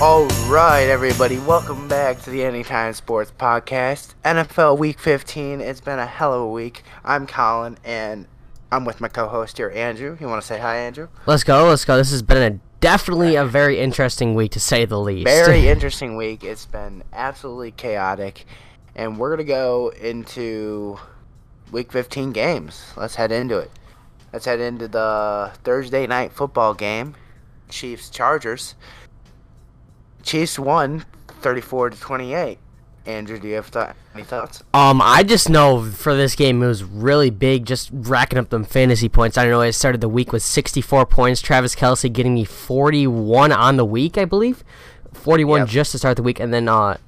All right, everybody, welcome back to the Anytime Sports Podcast. NFL Week 15. It's been a hell of a week. I'm Colin, and I'm with my co-host here, Andrew. You want to say hi, Andrew? Let's go, let's go. This has been a definitely a very interesting week to say the least. Very interesting week. It's been absolutely chaotic, and we're gonna go into Week 15 games. Let's head into it. Let's head into the Thursday night football game, Chiefs Chargers. Chiefs won 34 to 28. Andrew, do you have th- any thoughts? Um, I just know for this game it was really big, just racking up them fantasy points. I don't know. I started the week with 64 points. Travis Kelce getting me 41 on the week, I believe. 41 Yep. just to start the week, and then uh,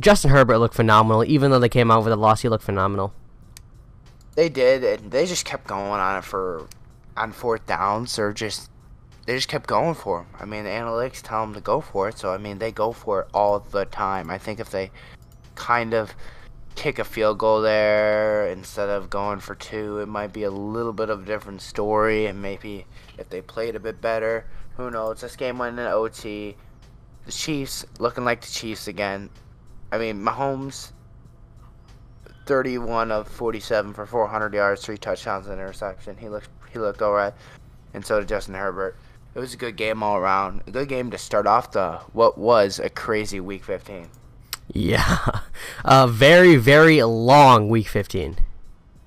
Justin Herbert looked phenomenal. Even though they came out with a loss, he looked phenomenal. They did, and they just kept going on it for on fourth downs, or just they just kept going for them. I mean, the analytics tell them to go for it, so I mean, they go for it all the time. I think if they kind of kick a field goal there instead of going for two, it might be a little bit of a different story, and maybe if they played a bit better, who knows? This game went in OT. The Chiefs looking like the Chiefs again. I mean, Mahomes 31 of 47 for 400 yards, three touchdowns, and interception. He looked he looked all right, and so did Justin Herbert. It was a good game all around. A good game to start off the what was a crazy Week 15. Yeah, a uh, very very long week 15.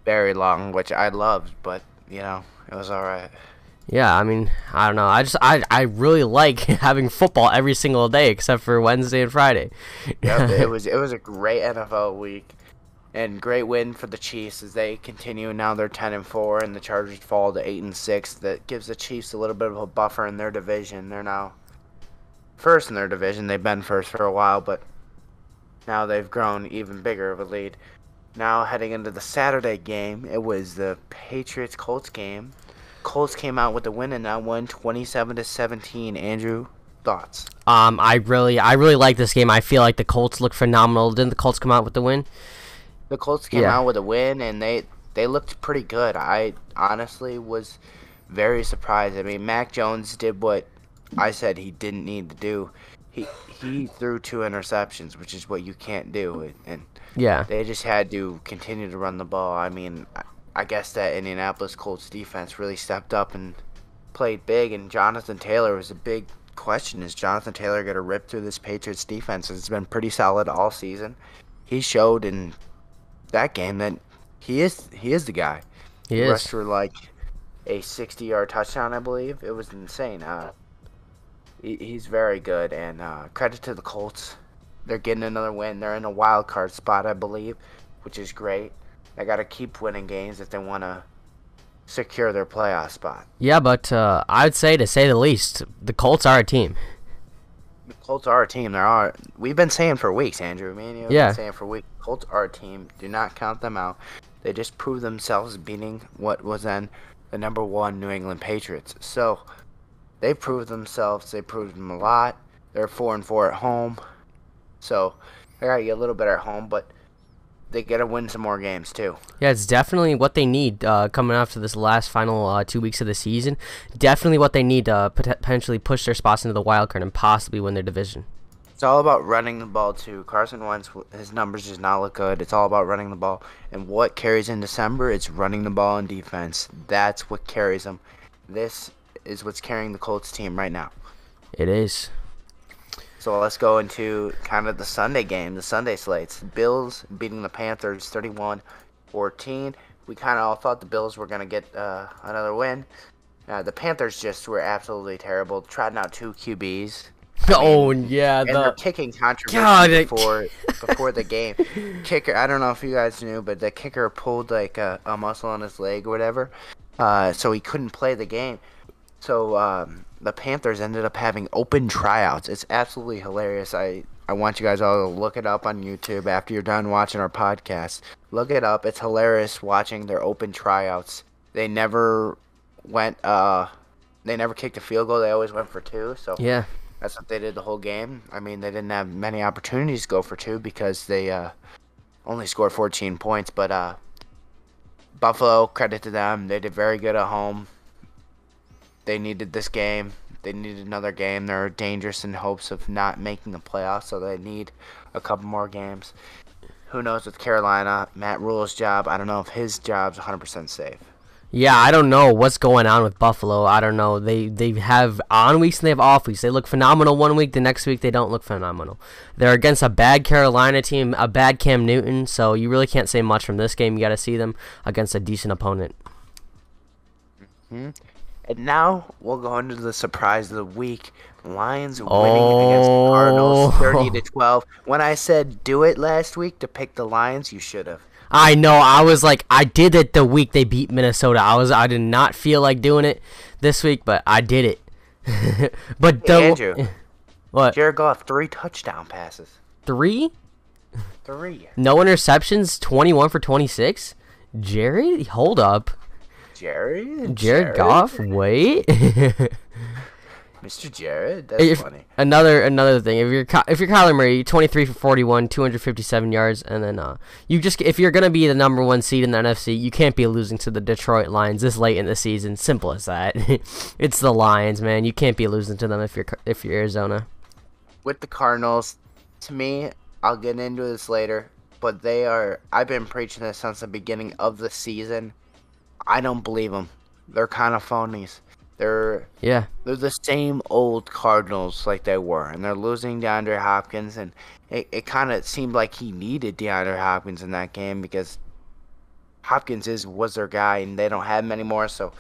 Very long, which I loved, but you know it was all right. Yeah, I mean, I don't know. I just I I really like having football every single day except for Wednesday and Friday. Yep, it was it was a great NFL week, and great win for the Chiefs as they continue. Now they're 10 and four, and the Chargers fall to eight and six. That gives the Chiefs a little bit of a buffer in their division. They're now first in their division. They've been first for a while, but now they've grown even bigger of a lead. Now heading into the Saturday game, it was the Patriots Colts game. Colts came out with the win and that won 27 to 17. Andrew, thoughts? Um, I really, I really like this game. I feel like the Colts look phenomenal. Didn't the Colts come out with the win? The Colts came Yeah. out with a win and they they looked pretty good. I honestly was very surprised. I mean, Mac Jones did what I said he didn't need to do. He he threw two interceptions, which is what you can't do, and Yeah, they just had to continue to run the ball. I mean, I, I guess that Indianapolis Colts defense really stepped up and played big, and Jonathan Taylor was a big question. Is Jonathan Taylor going to rip through this Patriots defense? It's been pretty solid all season. He showed in that game that he is he is the guy. he is. Rushed for like a 60-yard touchdown, I believe. It was insane. Uh, he, he's very good, and uh, credit to the Colts. They're getting another win. They're in a wild card spot, I believe, which is great. They got to keep winning games if they want to secure their playoff spot. Yeah, but uh, I'd say to say the least, the Colts are a team. The Colts are a team. There are. We've been saying for weeks, Andrew. Me and you have Yeah. been saying for weeks. Colts are a team. Do not count them out. They just proved themselves beating what was then the number one New England Patriots. So they proved themselves. They proved them a lot. They're four and four at home. So I gotta get a little better at home, but they gotta win some more games too. Yeah, it's definitely what they need uh, coming after this last final uh, two weeks of the season. Definitely what they need to potentially push their spots into the wild card and possibly win their division. It's all about running the ball too. Carson Wentz, his numbers just not look good. It's all about running the ball. And what carries in December? It's running the ball and defense. That's what carries them. This is what's carrying the Colts team right now. It is. So let's go into kind of the Sunday game, the Sunday slates. Bills beating the Panthers 31 14. We kind of all thought the Bills were going to get uh, another win. Uh, the Panthers just were absolutely terrible, trotting out two QBs. oh yeah, and the kicking controversy God, before before the game. Kicker, I don't know if you guys knew, but the kicker pulled like a, a muscle on his leg or whatever, uh, so he couldn't play the game. So um, the Panthers ended up having open tryouts. It's absolutely hilarious. I I want you guys all to look it up on YouTube after you're done watching our podcast. Look it up. It's hilarious watching their open tryouts. They never went. Uh, they never kicked a field goal. They always went for two. So yeah. that's what they did the whole game. I mean, they didn't have many opportunities to go for two because they uh, only scored 14 points. But uh, Buffalo, credit to them, they did very good at home. They needed this game. They need another game. They're dangerous in hopes of not making the playoffs, so they need a couple more games. Who knows with Carolina, Matt Rhule's job? I don't know if his job's 100% safe. Yeah, I don't know what's going on with Buffalo. I don't know. They they have on weeks and they have off weeks. They look phenomenal one week, the next week they don't look phenomenal. They're against a bad Carolina team, a bad Cam Newton, so you really can't say much from this game. You got to see them against a decent opponent. Hmm? And now we'll go into the surprise of the week. Lions winning oh. against the Cardinals 30 to 12. When I said do it last week to pick the Lions, you should have. I know. I was like, I did it the week they beat Minnesota. I was, I did not feel like doing it this week, but I did it. but hey, the, Andrew, what? Jared Goff three touchdown passes. Three. Three. No interceptions. Twenty-one for twenty-six. Jared, hold up. Jared. Jared, Jared Goff. Wait. Mr. Jared, that's if, funny. Another another thing, if you're if you're Kyler Murray, 23 for 41, 257 yards, and then uh, you just if you're gonna be the number one seed in the NFC, you can't be losing to the Detroit Lions this late in the season. Simple as that. it's the Lions, man. You can't be losing to them if you're if you're Arizona. With the Cardinals, to me, I'll get into this later, but they are. I've been preaching this since the beginning of the season. I don't believe them. They're kind of phonies. They're yeah. They're the same old Cardinals like they were, and they're losing DeAndre Hopkins, and it, it kind of seemed like he needed DeAndre Hopkins in that game because Hopkins is was their guy, and they don't have him anymore. So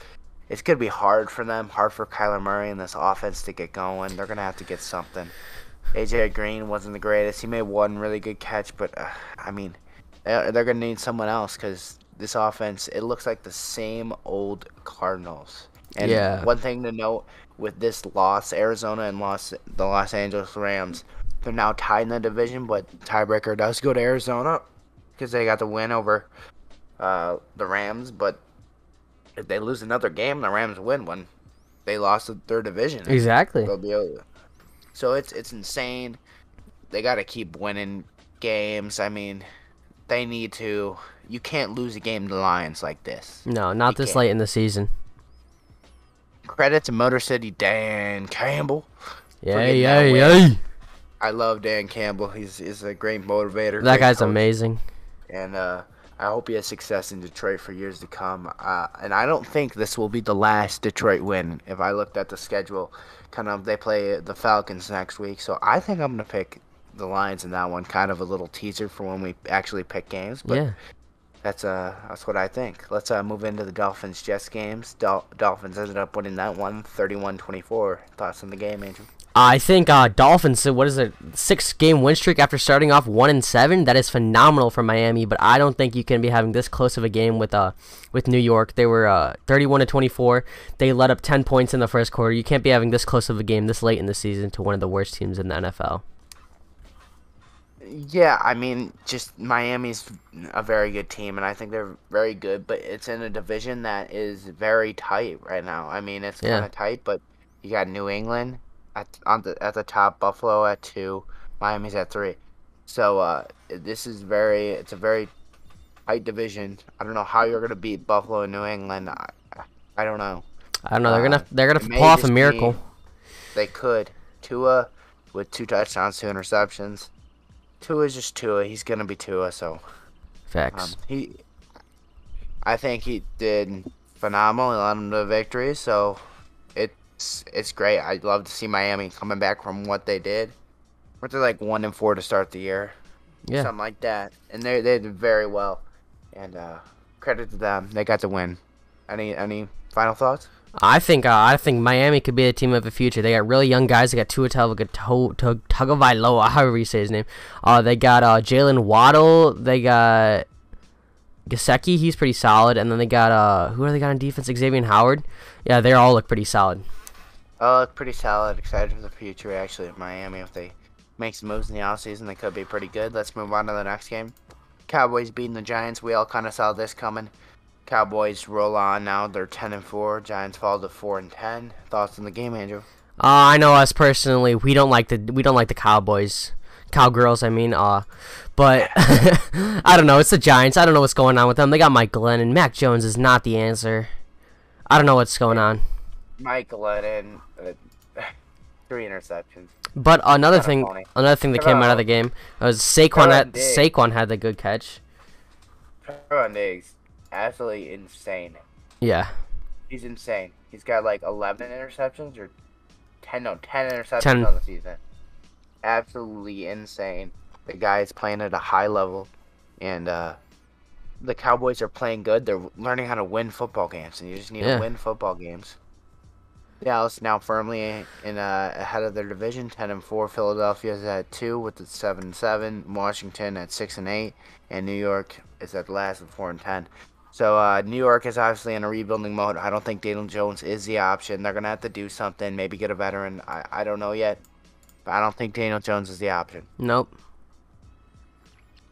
it's gonna be hard for them, hard for Kyler Murray and this offense to get going. They're gonna have to get something. AJ Green wasn't the greatest. He made one really good catch, but uh, I mean, they're, they're gonna need someone else because this offense it looks like the same old Cardinals. And yeah. one thing to note with this loss, Arizona and Los the Los Angeles Rams, they're now tied in the division, but tiebreaker does go to Arizona because they got the win over uh, the Rams. But if they lose another game, the Rams win one. They lost their division. Exactly. So it's it's insane. They got to keep winning games. I mean, they need to. You can't lose a game to the Lions like this. No, not you this can't. late in the season credit to Motor City Dan Campbell. Yeah, yeah, yeah. I love Dan Campbell. He's he's a great motivator. That great guy's coach. amazing. And uh, I hope he has success in Detroit for years to come. Uh, and I don't think this will be the last Detroit win. If I looked at the schedule, kind of they play the Falcons next week, so I think I'm gonna pick the Lions in that one. Kind of a little teaser for when we actually pick games. But yeah that's uh that's what I think. Let's uh move into the Dolphins Jets games. Dol- Dolphins ended up winning that one 31-24. Thoughts on the game, Andrew? I think uh, Dolphins. What is it? Six game win streak after starting off one and seven. That is phenomenal for Miami. But I don't think you can be having this close of a game with uh with New York. They were uh 31 to 24. They let up 10 points in the first quarter. You can't be having this close of a game this late in the season to one of the worst teams in the NFL. Yeah, I mean, just Miami's a very good team, and I think they're very good. But it's in a division that is very tight right now. I mean, it's kind of tight, but you got New England at on the at the top, Buffalo at two, Miami's at three. So uh, this is very it's a very tight division. I don't know how you're gonna beat Buffalo and New England. I, I don't know. I don't know. They're gonna uh, they're gonna pull off a miracle. they could. Tua with two touchdowns, two interceptions. Tua is just Tua. He's gonna be Tua. So facts. Um, he, I think he did phenomenal. He led them to victory. So it's it's great. I'd love to see Miami coming back from what they did. Weren't they like one and four to start the year? Yeah, something like that. And they they did very well. And uh, credit to them. They got to win. Any any final thoughts? I think uh, I think Miami could be the team of the future. They got really young guys. They got Tua Tagovailoa, however you say his name. Uh, they got uh, Jaylen Waddle. They got Gesicki. He's pretty solid. And then they got uh, who are they got on defense? Xavier Howard. Yeah, they all look pretty solid. Oh, look pretty solid. Excited for the future actually of Miami. If they make some moves in the offseason, they could be pretty good. Let's move on to the next game. Cowboys beating the Giants. We all kind of saw this coming. Cowboys roll on now. They're 10 and 4. Giants fall to 4 and 10. Thoughts on the game, Andrew? Uh, I know us personally, we don't like the we don't like the Cowboys. Cowgirls, I mean, uh, but I don't know. It's the Giants. I don't know what's going on with them. They got Mike Glennon. Mac Jones is not the answer. I don't know what's going on. Mike Glennon, uh, three interceptions. But another Kinda thing, funny. another thing that came out of the game was Saquon. Had? Saquon had the good catch. Trevon Diggs, absolutely insane. Yeah, He's insane. He's got like 11 interceptions or 10, no, 10 interceptions 10. on the season. Absolutely insane. The guy's playing at a high level, and uh, the Cowboys are playing good. They're learning how to win football games, and you just need Yeah. to win football games. Dallas now firmly in uh, ahead of their division, ten and four. Philadelphia's at two with the seven and seven. Washington at six and eight, and New York is at last at four and ten. So uh, New York is obviously in a rebuilding mode. I don't think Daniel Jones is the option. They're gonna have to do something. Maybe get a veteran. I, I don't know yet, but I don't think Daniel Jones is the option. nope.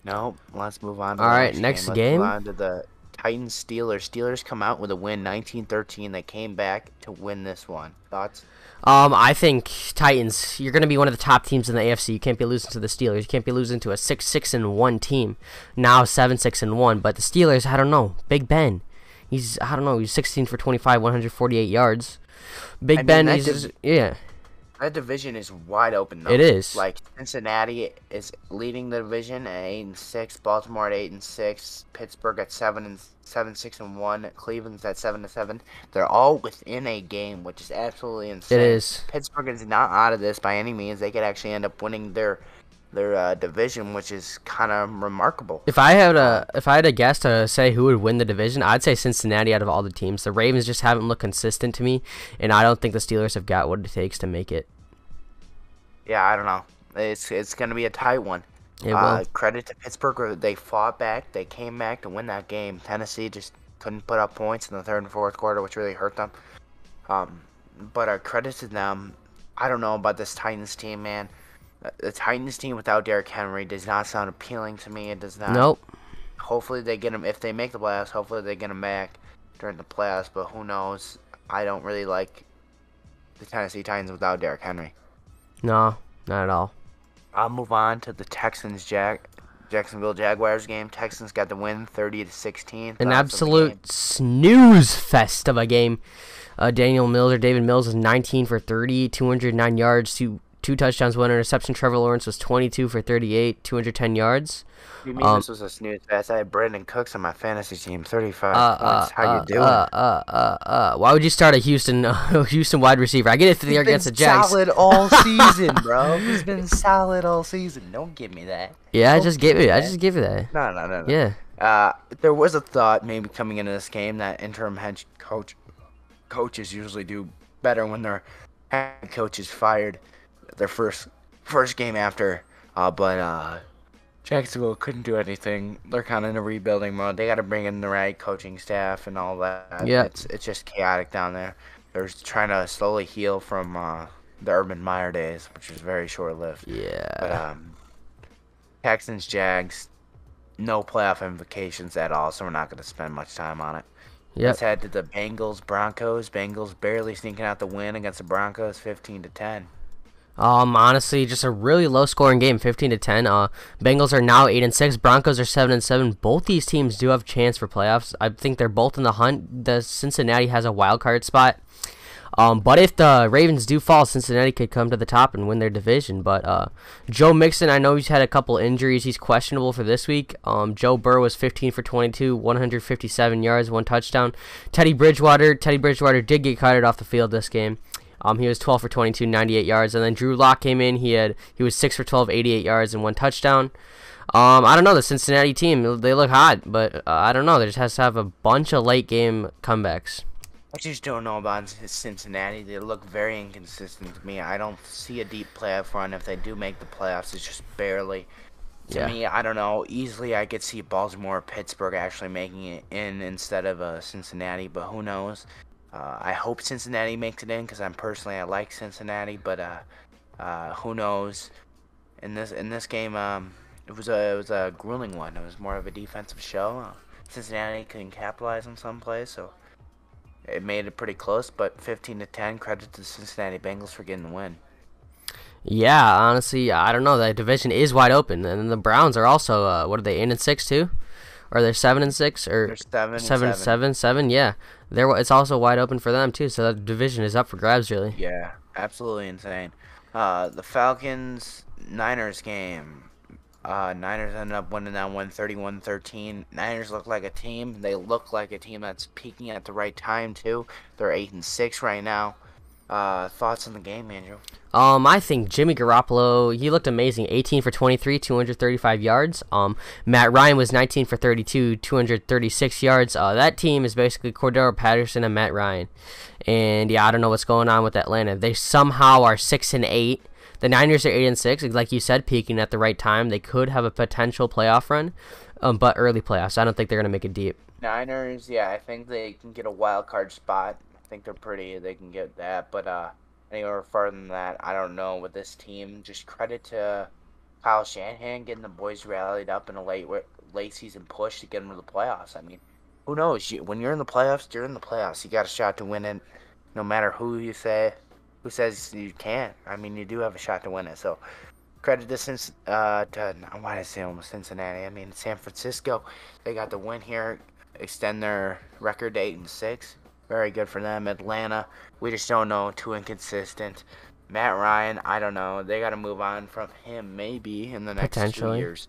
Nope. let's move on. To All right, next Let's game. Move on to the Titans Steelers. Steelers come out with a win, 19-13. They came back to win this one. Thoughts? Um, I think Titans. You're gonna be one of the top teams in the AFC. You can't be losing to the Steelers. You can't be losing to a six six and one team. Now seven six and one. But the Steelers, I don't know. Big Ben, he's I don't know. He's 16 for 25, 148 yards. Big I Ben, div- yeah. That division is wide open. Though. It is. Like Cincinnati is leading the division at eight and six. Baltimore at eight and six. Pittsburgh at seven and seven, six and one. Cleveland's at seven to seven. They're all within a game, which is absolutely insane. It is. Pittsburgh is not out of this by any means. They could actually end up winning their their uh, division, which is kind of remarkable. If I had a if I had a guess to say who would win the division, I'd say Cincinnati out of all the teams. The Ravens just haven't looked consistent to me, and I don't think the Steelers have got what it takes to make it. Yeah, I don't know. It's it's gonna be a tight one. It uh, will. Credit to Pittsburgh. They fought back. They came back to win that game. Tennessee just couldn't put up points in the third and fourth quarter, which really hurt them. Um, but uh, credit to them. I don't know about this Titans team, man. Uh, The Titans team without Derrick Henry does not sound appealing to me. It does not. Nope. Hopefully they get him. If they make the playoffs, hopefully they get him back during the playoffs. But who knows? I don't really like the Tennessee Titans without Derrick Henry. No, not at all. I'll move on to the Texans Jack Jacksonville Jaguars game. Texans got the win, thirty to sixteen. An absolute snooze fest of a game. Uh, Daniel Mills or Davis Mills was 19 for 30, 209 yards, two two touchdowns, one interception. Trevor Lawrence was 22 for 38, 210 yards. You mean um, this was a snooze fest? I had Brandin Cooks on my fantasy team, thirty-five Uh, uh. How uh, you doing? Uh, uh, uh, uh. Why would you start a Houston uh, Houston wide receiver? I get it for the year against the Jags. solid all season, bro. He's been solid all season. Don't give me that. Yeah, I Don't just give gave it. I just gave you that. No, no, no, no. Yeah. Uh, there was a thought maybe coming into this game that interim head coach coaches usually do better when their head coach is fired their first first game after. Uh, but uh, Jacksonville couldn't do anything. They're kind of in a rebuilding mode. They got to bring in the right coaching staff and all that. Yeah. it's it's just chaotic down there. They're trying to slowly heal from uh, the Urban Meyer days, which was very short lived. But Yeah. um, Texans, Jags, no playoff implications at all, so we're not going to spend much time on it. Yep. Let's head to the Bengals, Broncos. Bengals barely sneaking out the win against the Broncos, 15 to 10. Um, honestly, just a really low scoring game, fifteen to ten. Uh, Bengals are now eight and six. Broncos are seven and seven. Both these teams do have chance for playoffs. I think they're both in the hunt. The Cincinnati has a wild card spot. Um, but if the Ravens do fall, Cincinnati could come to the top and win their division. But uh, Joe Mixon, I know he's had a couple injuries. He's questionable for this week. Um, Joe Burr was 15 for 22, 157 yards, one touchdown. Teddy Bridgewater, Teddy Bridgewater did get carted off the field this game. Um, he was 12 for 22, 98 yards, and then Drew Lock came in. He had he was 6 for 12, 88 yards, and one touchdown. Um, I don't know the Cincinnati team. They look hot, but uh, I don't know. They just has to have a bunch of late game comebacks. I just don't know about Cincinnati. They look very inconsistent to me. I don't see a deep playoff run. If they do make the playoffs, it's just barely. To Yeah. me, I don't know. Easily, I could see Baltimore or Pittsburgh actually making it in instead of uh, Cincinnati, but who knows? Uh, I hope Cincinnati makes it in because I'm personally I like Cincinnati, but uh, uh, who knows? In this in this game, um, it was a it was a grueling one. It was more of a defensive show. Uh, Cincinnati couldn't capitalize on some plays, so it made it pretty close. But 15 to 10, credit to the Cincinnati Bengals for getting the win. Yeah, honestly, I don't know. That division is wide open, and the Browns are also uh, what are they eight and six too, Are they're seven and six or They're seven, and seven, seven. seven, seven. Yeah, they're it's also wide open for them too. So that division is up for grabs, really. Yeah, Absolutely insane. Uh, the Falcons Niners game. Uh, Niners ended up winning that one 31 13. Niners look like a team. They look like a team that's peaking at the right time, too. They're 8 and 6 right now. Uh, thoughts on the game, Andrew? Um, I think Jimmy Garoppolo, he looked amazing. 18 for 23, 235 yards. Um, Matt Ryan was 19 for 32, 236 yards. Uh, that team is basically Cordarrelle Patterson and Matt Ryan. And yeah, I don't know what's going on with Atlanta. They somehow are 6 and 8. The Niners are 8 and 6, like you said, peaking at the right time. They could have a potential playoff run, um, but early playoffs. I don't think they're going to make it deep. Niners, yeah, I think they can get a wild card spot. Think they're pretty, they can get that, but uh anywhere further than that, I don't know with this team. Just credit to Kyle Shanahan getting the boys rallied up in a late late season push to get them to the playoffs. I mean, who knows? You, when you're in the playoffs, you're in the playoffs. You got a shot to win it, no matter who you say, who says you can't. I mean, you do have a shot to win it. So, credit to uh, to why did I say almost Cincinnati? I mean, San Francisco. They got the win here, extend their record to eight and six. Very good for them. Atlanta, we just don't know. Too inconsistent. Matt Ryan, I don't know. They got to move on from him maybe in the next two years.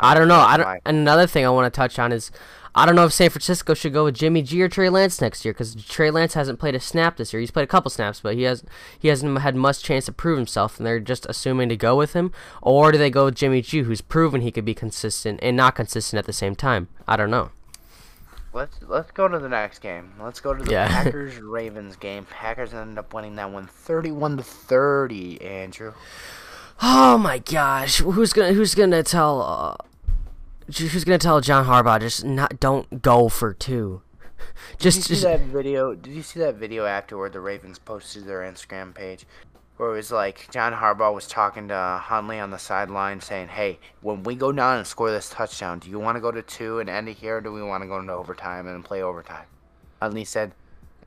I don't know. I don't. Another thing I want to touch on is I don't know if San Francisco should go with Jimmy G or Trey Lance next year because Trey Lance hasn't played a snap this year. He's played a couple snaps, but he has he hasn't had much chance to prove himself, and they're just assuming to go with him. Or do they go with Jimmy G, who's proven he could be consistent and not consistent at the same time? I don't know. Let's let's go to the next game. Let's go to the yeah. Packers Ravens game. Packers ended up winning that one 31 to 30, Andrew. Oh my gosh. Who's going to who's going to tell uh, who's going to tell John Harbaugh just not don't go for two? Just Did you see just, that video? Did you see that video afterward the Ravens posted their Instagram page where it was like John Harbaugh was talking to Huntley on the sideline saying, "Hey, when we go down and score this touchdown, do you want to go to two and end it here, or do we want to go into overtime and play overtime?" Huntley said,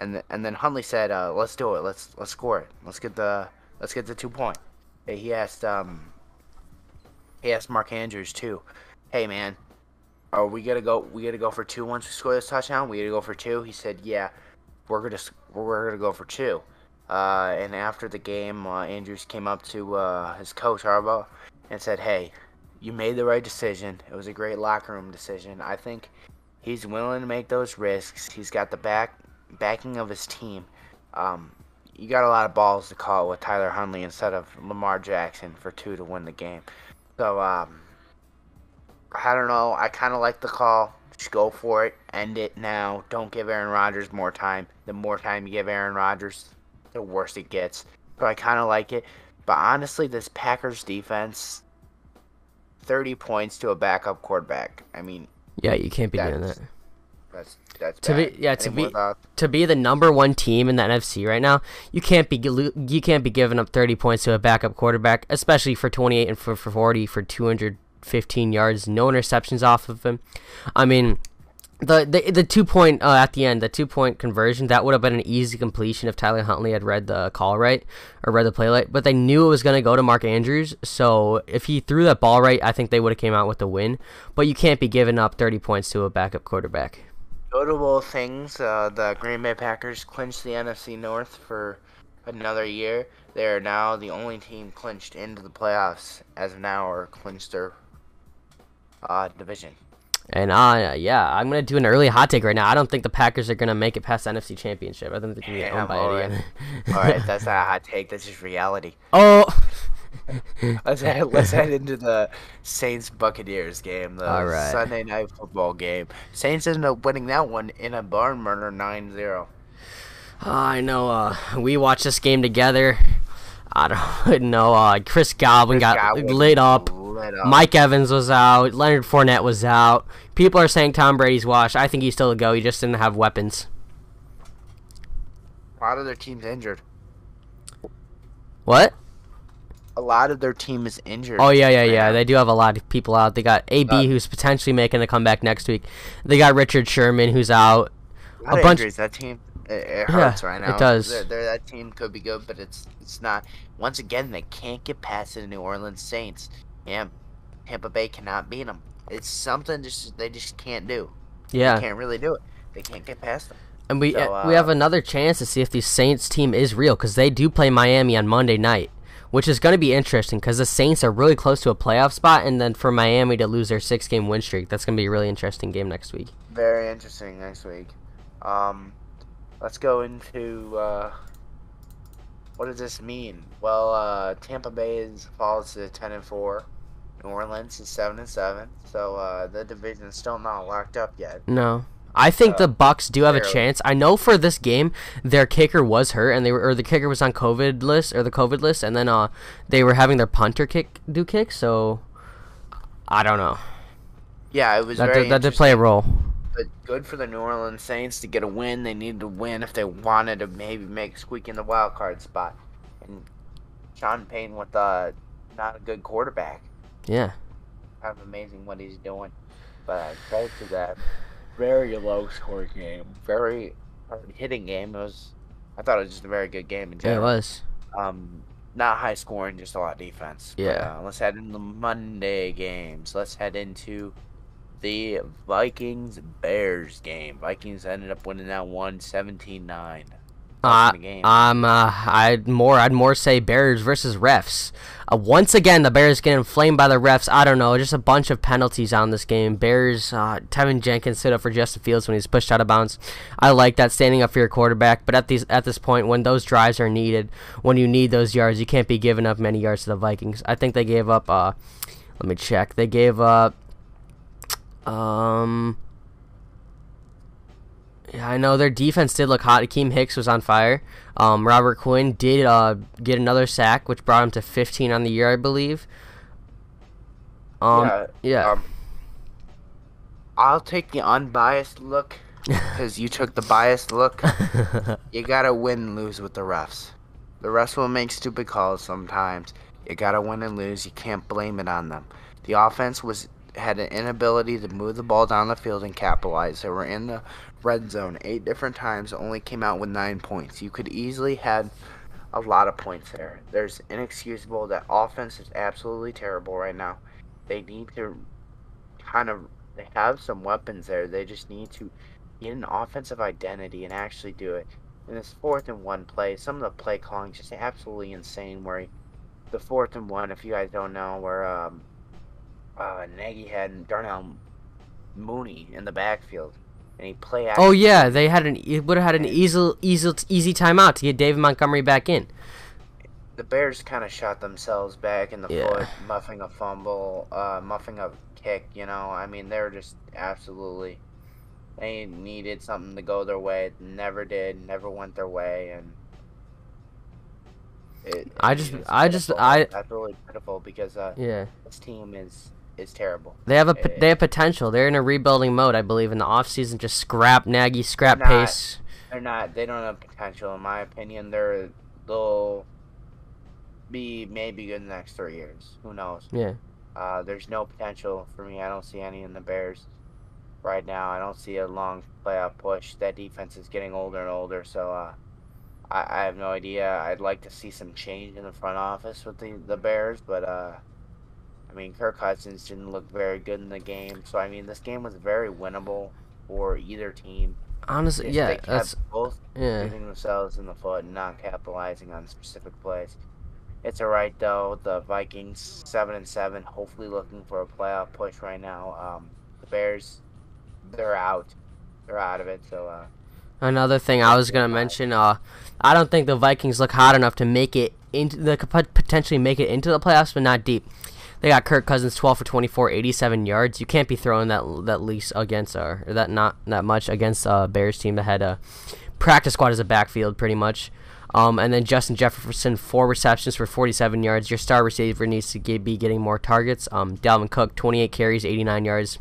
and th- and then Huntley said, uh, "Let's do it. Let's let's score it. Let's get the let's get the two point." He asked um he asked Mark Andrews too, "Hey man, are we gonna go? We gotta go for two once we score this touchdown. We gotta go for two. He said, "Yeah, we're gonna we're gonna go for two. Uh, and after the game, uh, Andrews came up to uh, his coach Harbaugh and said, "Hey, you made the right decision. It was a great locker room decision. I think he's willing to make those risks. He's got the back backing of his team. Um, you got a lot of balls to call with Tyler Huntley instead of Lamar Jackson for two to win the game. So um, I don't know. I kind of like the call. Just go for it. End it now. Don't give Aaron Rodgers more time. The more time you give Aaron Rodgers, the worse it gets. But I kind of like it. But honestly, this Packers defense, 30 points to a backup quarterback. I mean, yeah, you can't be doing that. That's that's to bad. be yeah to be to be the number one team in the NFC right now. You can't be you can't be giving up 30 points to a backup quarterback, especially for 28 and for, for 40 for 215 yards, no interceptions off of him. I mean the the the two point uh, at the end, the two point conversion, that would have been an easy completion if Tyler Huntley had read the call right or read the play right. But they knew it was going to go to Mark Andrews, so if he threw that ball right, I think they would have came out with the win. But you can't be giving up 30 points to a backup quarterback. Notable things: uh, the Green Bay Packers clinched the NFC North for another year. They are now the only team clinched into the playoffs as of now, or clinched their uh, division. And uh, yeah, I'm gonna do an early hot take right now. I don't think the Packers are gonna make it past the NFC Championship. I think they're gonna get owned by it again. all right, that's not a hot take. That's just reality. Oh. let's head, let's head into the Saints Buccaneers game, the right. Sunday night football game. Saints ended up winning that one in a barn burner 9-0. Uh, I know. Uh, we watched this game together. I don't know. Uh, Chris Godwin Chris got Godwin lit up. Mike Evans was out. Leonard Fournette was out. People are saying Tom Brady's washed. I think he's still a go. He just didn't have weapons. A lot of their team's injured. What? A lot of their team is injured. Oh yeah, yeah, yeah. They do have a lot of people out. They got AB, uh, who's potentially making a comeback next week. They got Richard Sherman, who's out. A, a bunch. Injuries. That team it, it hurts yeah, right now. It does. They're, they're, that team could be good, but it's it's not. Once again, they can't get past the New Orleans Saints. Yeah, Tampa Bay cannot beat them. It's something just they just can't do. Yeah, they can't really do it. They can't get past them. And we So, we have uh, another chance to see if the Saints team is real because they do play Miami on Monday night, which is going to be interesting because the Saints are really close to a playoff spot, and then for Miami to lose their six game win streak, that's going to be a really interesting game next week. Very interesting next week. Um, let's go into uh, what does this mean? Well, uh, Tampa Bay is falls to ten and four. New Orleans is seven and seven. So uh, the division is still not locked up yet. No. I think Uh, the Bucs do have a chance. I know for this game, their kicker was hurt, and they were, or the kicker was on COVID list or the COVID list, and then uh, they were having their punter kick do kick. So, I don't know. Yeah, it was That very did, that did play a role. But good for the New Orleans Saints to get a win. They needed to win if they wanted to maybe make squeak in the wild card spot. And Sean Payne with uh, not a good quarterback. Yeah. kind of amazing what he's doing. But uh, credit to that very low scoring game, very hard hitting game. It was, I thought it was just a very good game in Yeah, it was. Um, not high scoring, just a lot of defense. But, Yeah. uh, let's head into the Monday games. Let's head into the Vikings Bears game. Vikings ended up winning that one 17-9. Uh, um, uh, I'd more, I'd more say Bears versus refs. Uh, once again, the Bears getting inflamed by the refs. I don't know, just a bunch of penalties on this game. Bears, uh, Teven Jenkins stood up for Justin Fields when he's pushed out of bounds. I like that standing up for your quarterback, but at these, at this point, when those drives are needed, when you need those yards, you can't be giving up many yards to the Vikings. I think they gave up. Uh, let me check. They gave up. Um. Yeah, I know their defense did look hot. Akiem Hicks was on fire. Um, Robert Quinn did uh, get another sack, which brought him to 15 on the year, I believe. Um, yeah. yeah. Um, I'll take the unbiased look because you took the biased look. you gotta win and lose with the refs. The refs will make stupid calls sometimes. You gotta win and lose. You can't blame it on them. The offense was had an inability to move the ball down the field and capitalize. They were in the red zone eight different times, only came out with nine points. You could easily had a lot of points there. There's inexcusable. That offense is absolutely terrible right now. They need to kind of they have some weapons there. They just need to get an offensive identity and actually do it. In this fourth and one play, some of the play calling just absolutely insane. Where he, the fourth and one, if you guys don't know, where um, uh, Nagy had Darnell Mooney in the backfield, he play. oh yeah, they had an it would have had an easy easy easy timeout to get David Montgomery back in. the Bears kind of shot themselves back in the Yeah. foot, muffing a fumble, uh, muffing a kick. You know, I mean, they were just absolutely. They needed something to go their way. It never did. Never went their way, and. It, I just- I just- I- That's really pitiful because uh, Yeah, this team is is terrible. they have a Eh. they have potential. They're in a rebuilding mode, I believe. In the offseason, just scrap Nagy, scrap Not- pace. They're not. They don't have potential, in my opinion. They're they'll be maybe good in the next three years. Who knows? Yeah. Uh, there's no potential for me. I don't see any in the Bears right now. I don't see a long playoff push. That defense is getting older and older, so uh, I, I have no idea. I'd like to see some change in the front office with the, the Bears, but uh, I mean, Kirk Cousins didn't look very good in the game. So I mean, this game was very winnable for either team. Honestly, if yeah, they kept that's both yeah. shooting themselves in the foot and not capitalizing on specific plays. It's alright though. The Vikings seven and seven, hopefully looking for a playoff push right now. Um, the Bears, they're out. They're out of it. So uh, Another thing I was gonna mention, uh, I don't think the Vikings look hot enough to make it into. Could potentially make it into the playoffs, but not deep. They got Kirk Cousins 12 for 24, 87 yards. You can't be throwing that that least against uh, or that not that much against a uh, Bears team that had a practice squad as a backfield pretty much. Um, and then Justin Jefferson four receptions for 47 yards. Your star receiver needs to get, be getting more targets. Um, Dalvin Cook 28 carries, 89 yards.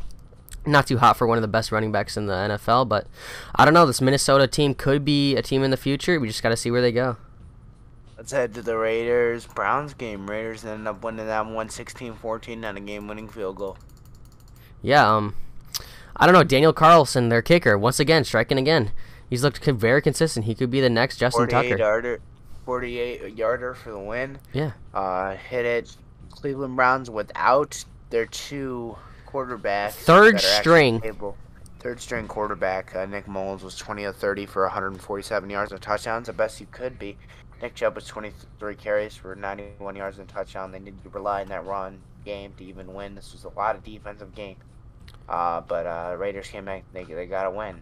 Not too hot for one of the best running backs in the NFL, but I don't know. This Minnesota team could be a team in the future. We just got to see where they go. Let's head to the Raiders Browns game. Raiders ended up winning that one 16-14 on a game-winning field goal. Yeah, um, I don't know. Daniel Carlson, their kicker, once again striking again. He's looked very consistent. He could be the next Justin 48 Tucker. yarder, 48 yarder for the win. Yeah. Uh, hit it. Cleveland Browns without their two quarterbacks. Third that are actually string. third string quarterback uh, Nick Mullens was 20 of 30 for 147 yards and touchdowns, the best you could be. Nick Chubb was 23 carries for 91 yards and a touchdown. They needed to rely on that run game to even win. This was a lot of defensive game, uh, but uh, Raiders came back. They they got a win.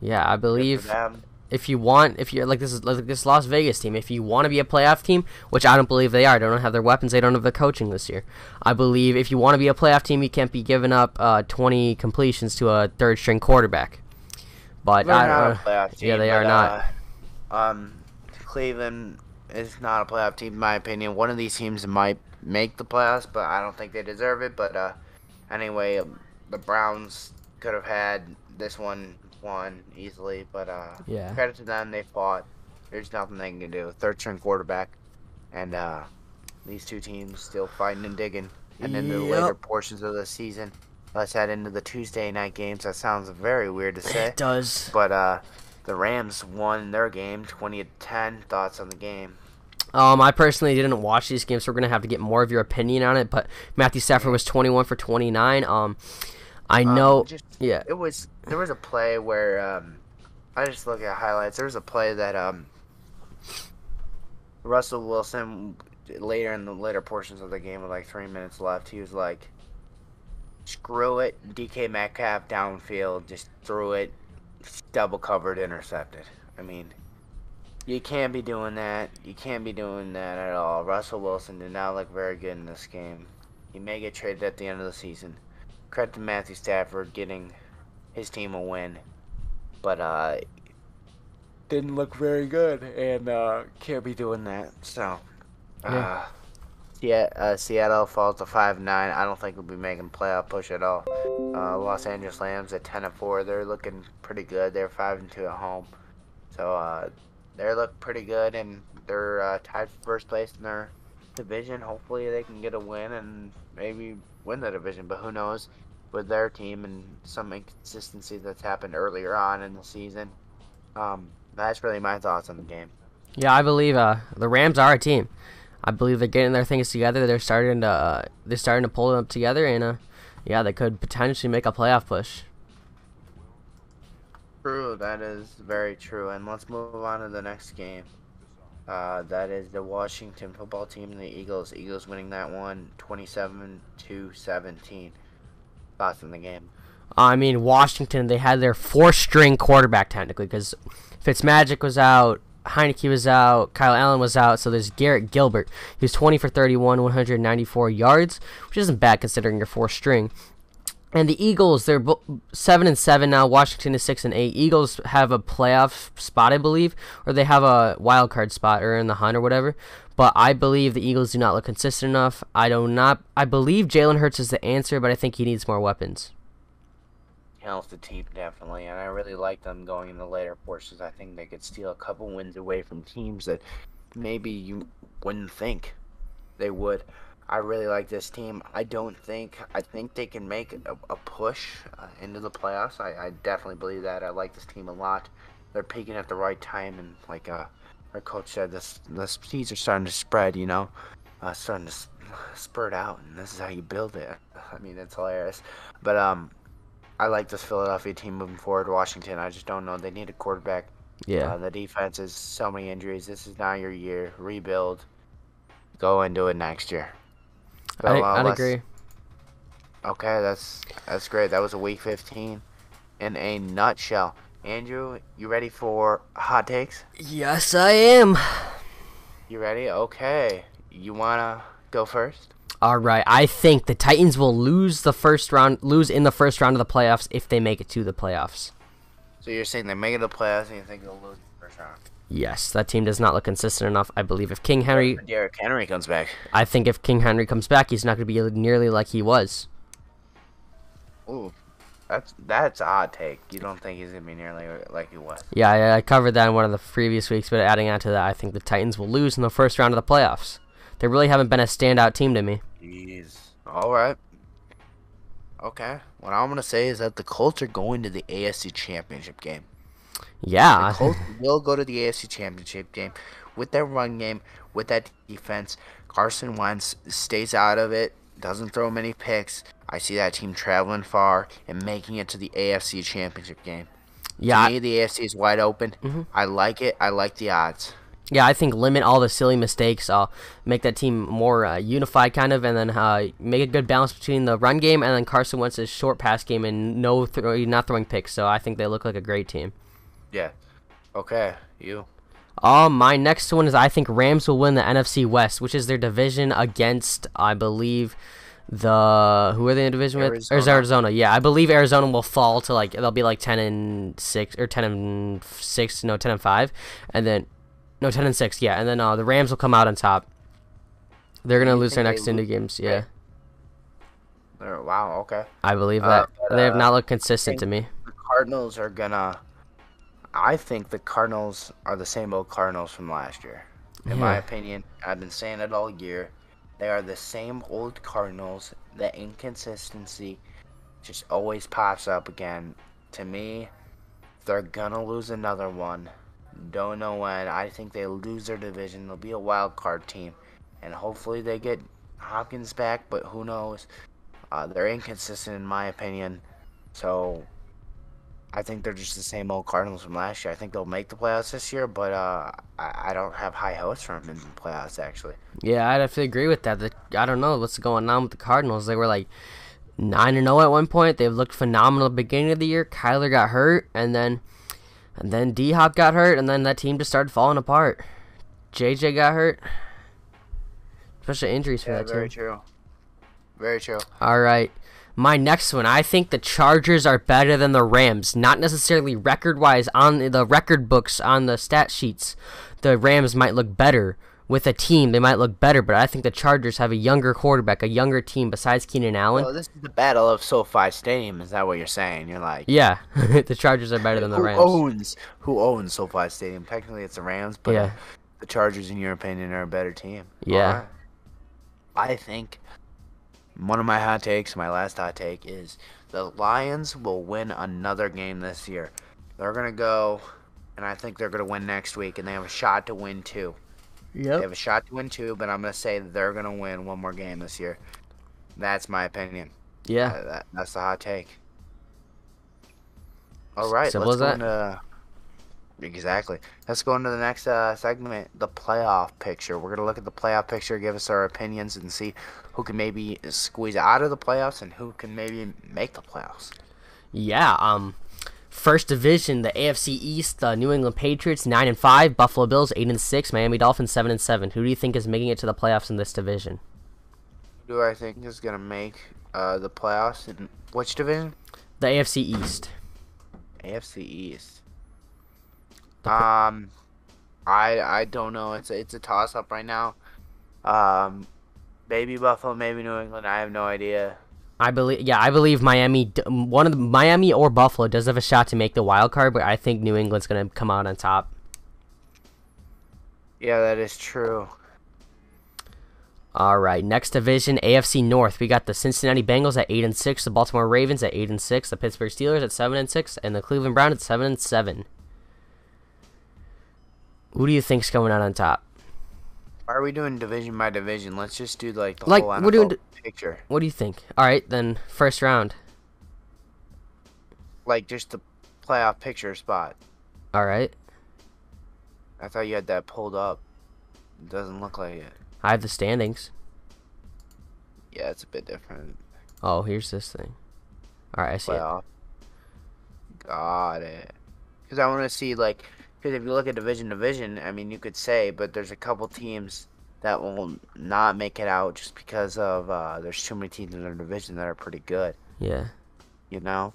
Yeah, I believe if you want, if you're like this is like this Las Vegas team, if you want to be a playoff team, which I don't believe they are, they don't have their weapons, they don't have the coaching this year. I believe if you want to be a playoff team, you can't be giving up uh, 20 completions to a third string quarterback. But They're I, not uh, a playoff team. yeah, they but, are not. Uh, um, Cleveland is not a playoff team in my opinion. One of these teams might make the playoffs, but I don't think they deserve it. But uh, anyway, um, the Browns could have had this one won easily, but uh, Yeah. credit to them, they fought. There's nothing they can do. Third string quarterback, and uh, these two teams still fighting and digging. And in the later portions of the season, let's head into the Tuesday night games. That sounds very weird to say. it does. But uh, the Rams won their game, 20 to 10. Thoughts on the game? Um, I personally didn't watch these games, so we're gonna have to get more of your opinion on it. But Matthew Stafford was 21 for 29. Um, I Um, know. just- yeah. It was there was a play where um, I just look at highlights. There was a play that um, Russell Wilson later in the later portions of the game with like three minutes left, he was like, "Screw it, DK Metcalf downfield, just threw it, double covered, intercepted." I mean, you can't be doing that. You can't be doing that at all. Russell Wilson did not look very good in this game. He may get traded at the end of the season. Credit to Matthew Stafford getting his team a win, but uh, didn't look very good, and uh, can't be doing that. So, uh, yeah, uh, Seattle falls to five nine. I don't think we'll be making playoff push at all. Uh, Los Angeles Lambs at ten and four. They're looking pretty good. They're five and two at home, so uh, they look pretty good, and they're uh, tied for first place in their division. Hopefully, they can get a win and maybe win the division. But who knows? With their team and some inconsistency that's happened earlier on in the season. Um, that's really my thoughts on the game. Yeah, I believe uh, the Rams are a team. I believe they're getting their things together. They're starting to uh, they're starting to pull them up together, and uh, yeah, they could potentially make a playoff push. True, that is very true. And let's move on to the next game. Uh, that is the Washington football team and the Eagles. Eagles winning that one 27 to 17. Thoughts on the game? I mean, Washington they had their four string quarterback technically because Fitzmagic was out, Heinicke was out, Kyle Allen was out, so there's Garrett Gilbert. He was 20 for 31, 194 yards, which isn't bad considering your four string. And the Eagles, they're seven and seven now. Washington is six and eight. Eagles have a playoff spot, I believe, or they have a wild card spot or in the hunt or whatever. But I believe the Eagles do not look consistent enough. I do not. I believe Jalen Hurts is the answer, but I think he needs more weapons. Helps the team definitely, and I really like them going in the later portions. I think they could steal a couple wins away from teams that maybe you wouldn't think they would. I really like this team. I don't think I think they can make a, a push uh, into the playoffs. I, I definitely believe that. I like this team a lot. They're peaking at the right time, and like uh, our coach said, this the seeds are starting to spread. You know, uh, starting to spurt out, and this is how you build it. I mean, it's hilarious. But um, I like this Philadelphia team moving forward. Washington, I just don't know. They need a quarterback. Yeah. Uh, the defense is so many injuries. This is not your year. Rebuild. Go and do it next year. So, I, uh, I'd agree. Okay, that's that's great. That was a week 15 in a nutshell. Andrew, you ready for hot takes? Yes, I am. You ready? Okay. You wanna go first? All right. I think the Titans will lose the first round, lose in the first round of the playoffs if they make it to the playoffs. So you're saying they make it to the playoffs and you think they'll lose the first round? Yes, that team does not look consistent enough. I believe if King Henry, Derrick Henry comes back. I think if King Henry comes back, he's not going to be nearly like he was. Ooh, that's that's hot take. You don't think he's gonna be nearly like he was? Yeah, I, I covered that in one of the previous weeks, but adding on to that, I think the Titans will lose in the first round of the playoffs. They really haven't been a standout team to me. Jeez. All right. Okay. What I'm gonna say is that the Colts are going to the AFC Championship game. Yeah, The Colts will go to the AFC Championship game with their run game, with that defense. Carson Wentz stays out of it. doesn't throw many picks. I see that team traveling far and making it to the AFC Championship game. Yeah, To me, the AFC is wide open. Mm-hmm. I like it. I like the odds. Yeah, I think limit all the silly mistakes. Uh, make that team more uh, unified, kind of, and then uh, make a good balance between the run game and then Carson Wentz's short pass game and no throw, not throwing picks. So I think they look like a great team. Yeah. Okay. You. Um, my next one is I think Rams will win the NFC West, which is their division against I believe the who are they in division with? Or Arizona. Arizona? Yeah, I believe Arizona will fall to like they'll be like ten and six or ten and six, no ten and five, and then no ten and six, yeah, and then uh, the Rams will come out on top. They're gonna lose their next two games. Yeah, Uh, Wow. Okay. I believe Uh, that but, they have uh, not looked consistent to me. The Cardinals are gonna. I think the Cardinals are the same old Cardinals from last year. In my opinion, I've been saying it all year. They are the same old Cardinals. The inconsistency just always pops up again. To me, they're gonna lose another one. Don't know when. I think they lose their division. They'll be a wild card team, and hopefully they get Hopkins back. But who knows? Uh, they're inconsistent in my opinion. So I think they're just the same old Cardinals from last year. I think they'll make the playoffs this year, but uh, I, I don't have high hopes for them in the playoffs actually. Yeah, I'd have to agree with that. The, I don't know what's going on with the Cardinals. They were like nine and zero at one point. They've looked phenomenal beginning of the year. Kyler got hurt, and then and then D Hop got hurt, and then that team just started falling apart. JJ got hurt. Especially injuries for that team. Very true. Very true. All right. My next one, I think the Chargers are better than the Rams. Not necessarily record wise on the record books, on the stat sheets. The Rams might look better. With a team, they might look better, but I think the Chargers have a younger quarterback, a younger team besides Keenan Allen. Well, this is the battle of SoFi Stadium. Is that what you're saying? You're like, yeah, the Chargers are better than the Rams. who owns who owns SoFi Stadium? Technically, it's the Rams, but Yeah. the Chargers, in your opinion, are a better team. Yeah. Alright. I think one of my hot takes, my last hot take, is the Lions will win another game this year. They're gonna go, and I think they're gonna win next week, and they have a shot to win two. They have a shot to win two, but I'm gonna say they're gonna win one more game this year. That's my opinion. Yeah. Uh, that, that's the hot take. All right, Simple let's go into exactly. Let's go into the next uh, segment, the playoff picture. We're gonna look at the playoff picture, give us our opinions, and see who can maybe squeeze out of the playoffs and who can maybe make the playoffs. Yeah. Um, first division, the AFC East, the New England Patriots nine and five, Buffalo Bills eight and six, Miami Dolphins seven and seven. Who do you think is making it to the playoffs in this division? Who do I think is gonna make uh, the playoffs in which division? The AFC East. AFC East. Um, I I don't know. It's a, it's a toss up right now. Um, maybe Buffalo, maybe New England. I have no idea. I believe, yeah, I believe Miami. One of the Miami or Buffalo does have a shot to make the wild card, but I think New England's gonna come out on top. Yeah, that is true. All right, next division, AFC North. We got the Cincinnati Bengals at eight and six, the Baltimore Ravens at eight and six, the Pittsburgh Steelers at seven and six, and the Cleveland Browns at seven and seven. Who do you think's coming out on top? Why are we doing division by division? Let's just do like the Like, whole we're doing picture, What do you think? All right, then first round. like just the playoff picture spot. All right, I thought you had that pulled up. It doesn't look like it. I have the standings. Yeah, it's a bit different. Oh, here's this thing. All right, I see it. Playoff. Got it. Because I want to see like, because if you look at division division, I mean, you could say, but there's a couple teams that will not make it out just because of uh, there's too many teams in their division that are pretty good. Yeah. You know.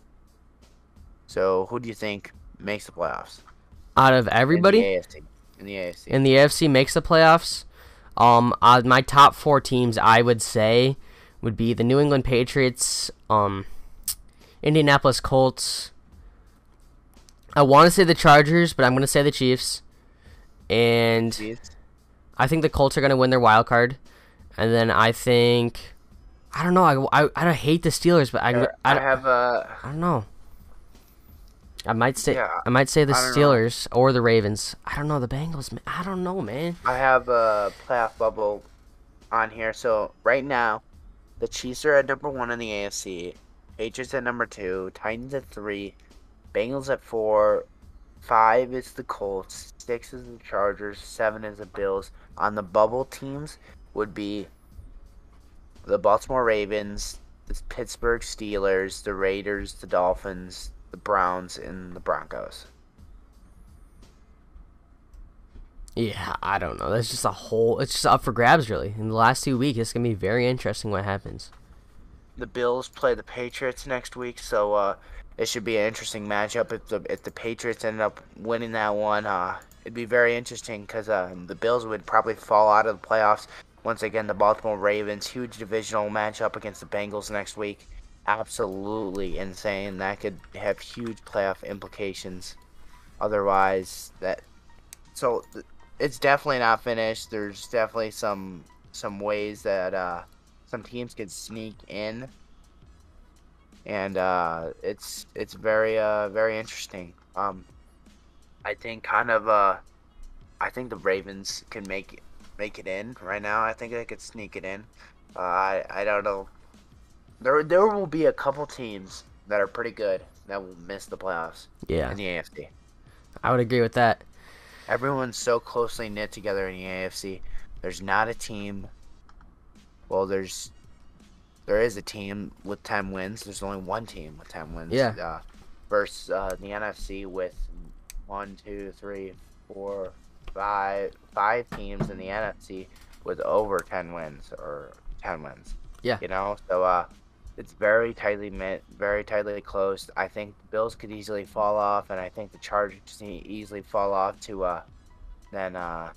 So who do you think makes the playoffs? Out of everybody. in the AFC. In the AFC. in the AFC makes the playoffs. Um, uh, my top four teams I would say would be the New England Patriots, um, Indianapolis Colts. I want to say the Chargers, but I'm going to say the Chiefs, and? I think the Colts are going to win their wild card, and then I think I don't know. I, I, I don't hate the Steelers, but I, I, I have uh, I don't know. I might say Yeah, I might say the don't know. Steelers or the Ravens. I don't know the Bengals. I don't know, man. I have a playoff bubble on here. So right now, the Chiefs are at number one in the AFC. Patriots at number two. Titans at three. Bengals at four. Five is the Colts. Six is the Chargers. Seven is the Bills. On the bubble teams would be the Baltimore Ravens, the Pittsburgh Steelers, the Raiders, the Dolphins, the Browns, and the Broncos. Yeah, I don't know. That's just a whole. It's just up for grabs, really. In the last two weeks, it's gonna be very interesting what happens. The Bills play the Patriots next week, so uh, it should be an interesting matchup. If the if the Patriots end up winning that one, uh, it'd be very interesting because uh, the Bills would probably fall out of the playoffs. Once again, the Baltimore Ravens, huge divisional matchup against the Bengals next week. Absolutely insane. That could have huge playoff implications. Otherwise, that so it's definitely not finished. There's definitely some some ways that uh, some teams could sneak in, and uh, it's it's very uh, very interesting. Um, I think kind of uh, I think the Ravens can make make it in right now. I think they could sneak it in. Uh, I I don't know. There there will be a couple teams that are pretty good that will miss the playoffs. Yeah, in the AFC. I would agree with that. Everyone's so closely knit together in the AFC. There's not a team. Well, there's there is a team with ten wins. There's only one team with ten wins. Yeah. Uh, versus uh, the NFC with one, two, three, four, five, five teams in the NFC with over ten wins or ten wins. Yeah. You know, so uh, it's very tightly knit, very tightly close. I think the Bills could easily fall off, and I think the Chargers easily fall off to uh, then uh,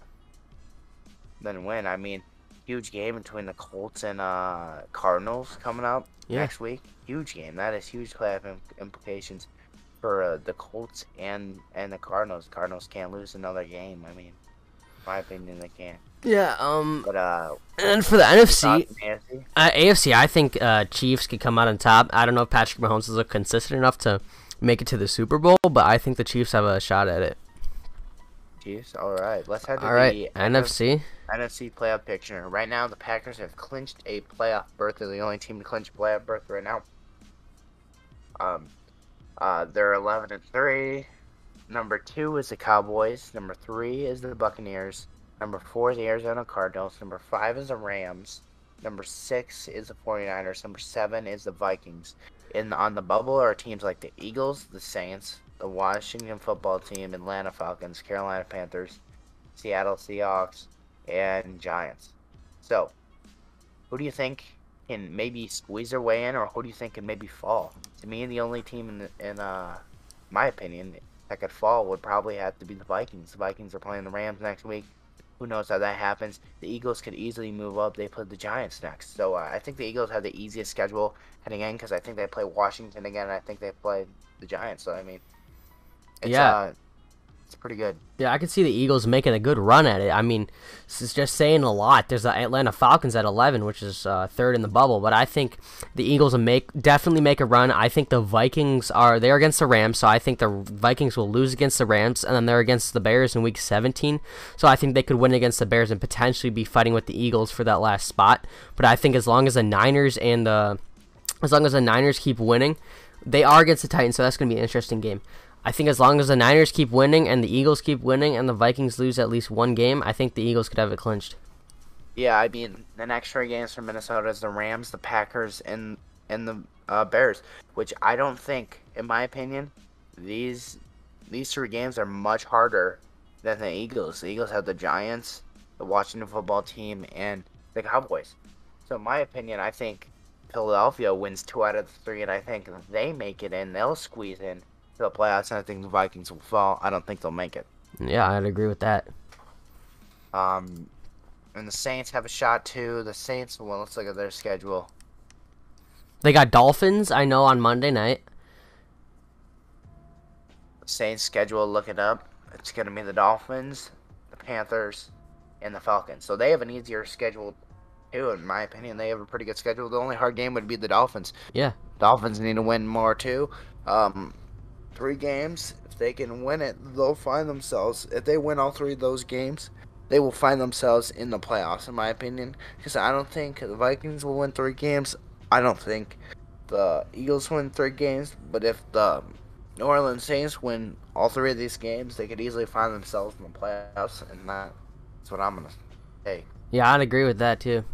then win. I mean, huge game between the Colts and uh, Cardinals coming up Yeah. next week. Huge game. That is huge playoff implications for uh, the Colts and and the Cardinals. Cardinals can't lose another game. I mean, in my opinion, they can't. Yeah. Um. But uh, And for the NFC, AFC? uh, AFC, I think uh, Chiefs could come out on top. I don't know if Patrick Mahomes is consistent enough to make it to the Super Bowl, but I think the Chiefs have a shot at it. Chiefs. All right, let's head to All right, the NFC. NFC playoff picture. Right now, the Packers have clinched a playoff berth. They're the only team to clinch a playoff berth right now. Um, uh, they're 11 and three. Number two is the Cowboys. Number three is the Buccaneers. Number four is the Arizona Cardinals. Number five is the Rams. Number six is the 49ers. Number seven is the Vikings. In on the bubble are teams like the Eagles, the Saints, the Washington Football Team, Atlanta Falcons, Carolina Panthers, Seattle Seahawks, and Giants. So, who do you think can maybe squeeze their way in, or who do you think can maybe fall? To me, the only team in, the, in uh, my opinion, that could fall would probably have to be the Vikings. The Vikings are playing the Rams next week. Who knows how that happens? The Eagles could easily move up. They play the Giants next. So uh, I think the Eagles have the easiest schedule heading in because I think they play Washington again. And I think they play the Giants. So I mean, it's, Yeah. uh, it's pretty good. Yeah, I can see the Eagles making a good run at it. I mean, this is just saying a lot. There's the Atlanta Falcons at 11, which is uh, third in the bubble, but I think the Eagles will make definitely make a run. I think the Vikings are they're against the Rams, so I think the Vikings will lose against the Rams, and then they're against the Bears in Week 17. So I think they could win against the Bears and potentially be fighting with the Eagles for that last spot. But I think as long as the Niners and the as long as the Niners keep winning, they are against the Titans, so that's going to be an interesting game. I think as long as the Niners keep winning and the Eagles keep winning and the Vikings lose at least one game, I think the Eagles could have it clinched. Yeah, I mean the next three games for Minnesota is the Rams, the Packers, and and the uh, Bears, which I don't think, in my opinion, these these three games are much harder than the Eagles. The Eagles have the Giants, the Washington Football Team, and the Cowboys. So, in my opinion, I think Philadelphia wins two out of the three, and I think they make it in. They'll squeeze in to the playoffs, and I think the Vikings will fall. I don't think they'll make it. Yeah, I'd agree with that. Um, and the Saints have a shot too. The Saints, well, let's look at their schedule. They got Dolphins, I know, on Monday night. Saints schedule, look it up. It's to be the Dolphins, the Panthers, and the Falcons. So they have an easier schedule too, in my opinion. They have a pretty good schedule. The only hard game would be the Dolphins. Yeah. Dolphins need to win more too. Um, three games. If they can win it, they'll find themselves. If they win all three of those games, they will find themselves in the playoffs, in my opinion. Because I don't think the Vikings will win three games. I don't think the Eagles win three games. But if the New Orleans Saints win all three of these games, they could easily find themselves in the playoffs, and that's what I'm gonna say. Yeah, I'd agree with that too.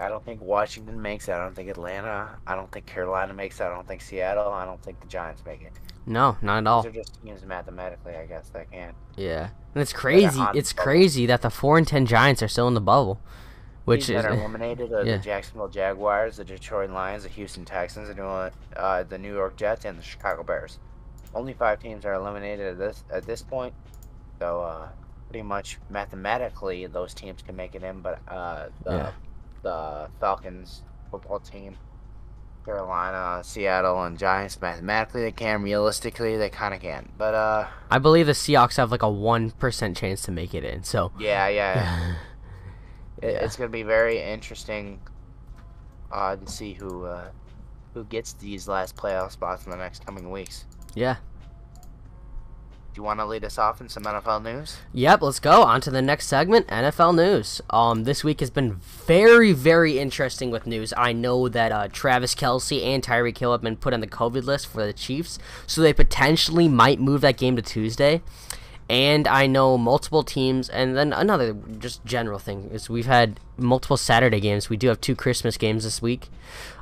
I don't think Washington makes it. I don't think Atlanta. I don't think Carolina makes it. I don't think Seattle. I don't think the Giants make it. No, not at all. These are just teams mathematically, I guess, that can. Yeah, and it's crazy. It's crazy that the four and ten Giants are still in the bubble, which Teams is that are eliminated are yeah. the Jacksonville Jaguars, the Detroit Lions, the Houston Texans, the New, uh, the New York Jets, and the Chicago Bears. Only five teams are eliminated at this at this point, so uh, pretty much mathematically those teams can make it in. But uh, the Yeah. The Falcons football team, Carolina, Seattle, and Giants mathematically they can. Realistically, they kind of can't. But uh, I believe the Seahawks have like a one percent chance to make it in. So yeah, yeah. It, Yeah. It's going to be very interesting uh, to see who uh, who gets these last playoff spots in the next coming weeks. yeah. You want to lead us off in some NFL news? Yep, let's go on to the next segment, NFL news. Um, this week has been very, very interesting with news. I know that uh, Travis Kelce and Tyreek Hill have been put on the COVID list for the Chiefs, so they potentially might move that game to Tuesday. And I know multiple teams, and then another just general thing is we've had multiple Saturday games. We do have two Christmas games this week.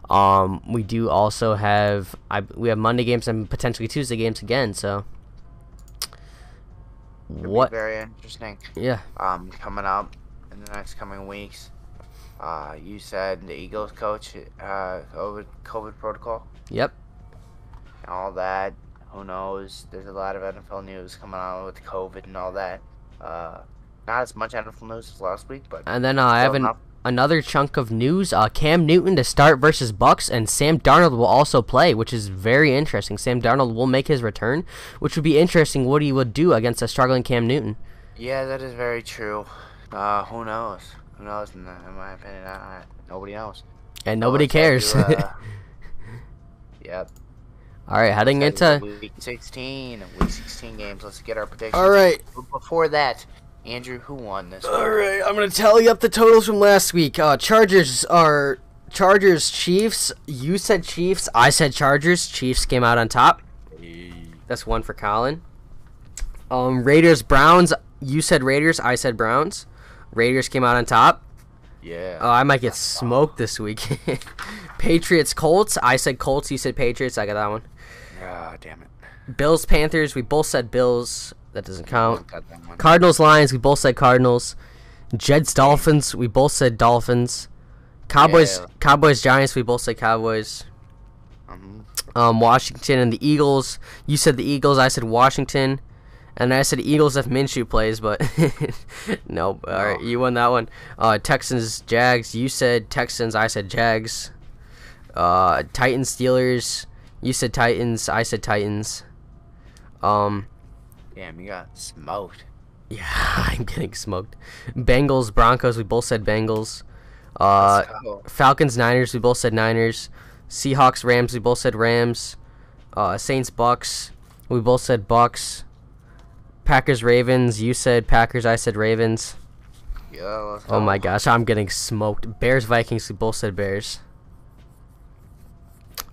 Um, we do also have I we have Monday games and potentially Tuesday games again. So What? very interesting. Yeah. Um, coming up in the next coming weeks. Uh, you said the Eagles coach, uh, COVID, COVID protocol Yep. and all that. Who knows? There's a lot of NFL news coming out with COVID and all that. Uh, not as much NFL news as last week, but And then uh, I haven't enough. Another chunk of news. Uh, Cam Newton to start versus Bucs, and Sam Darnold will also play, which is very interesting. Sam Darnold will make his return, which would be interesting. What he would do against a struggling Cam Newton. Yeah, that is very true. Uh, who knows? Who knows? In, the, in my opinion, I, I, nobody knows. And nobody let's cares. to, uh, yep. All right, heading into. week 16, week 16 games. Let's get our predictions. All right. Before that, Andrew, who won this? All right, I'm gonna tally up the totals from last week. Uh, Chargers are Chargers Chiefs. You said Chiefs. I said Chargers. Chiefs came out on top. That's one for Colin. Um, Raiders Browns. You said Raiders. I said Browns. Raiders came out on top. Yeah. Oh, I might get smoked this week. Patriots Colts. I said Colts. You said Patriots. I got that one. Ah, damn it. Bills Panthers. We both said Bills. That doesn't count. That. Cardinals Lions. We both said Cardinals. Jets Dolphins. We both said Dolphins. Cowboys Yeah. Cowboys Giants. We both said Cowboys. Mhm. Um, Washington and the Eagles. You said the Eagles. I said Washington. And I said Eagles if Minshew plays, but no. All right, you won that one. Uh, Texans Jags. You said Texans. I said Jags. Uh, Titans Steelers. You said Titans. I said Titans. Um, Damn, you got smoked. yeah, I'm getting smoked. Bengals Broncos. We both said Bengals. Uh. Falcons Niners. We both said Niners. Seahawks Rams. We both said Rams. Uh, Saints Bucs. We both said Bucs. Packers Ravens. You said Packers. I said Ravens. Yeah, Oh my gosh, I'm getting smoked. Bears Vikings. We both said Bears.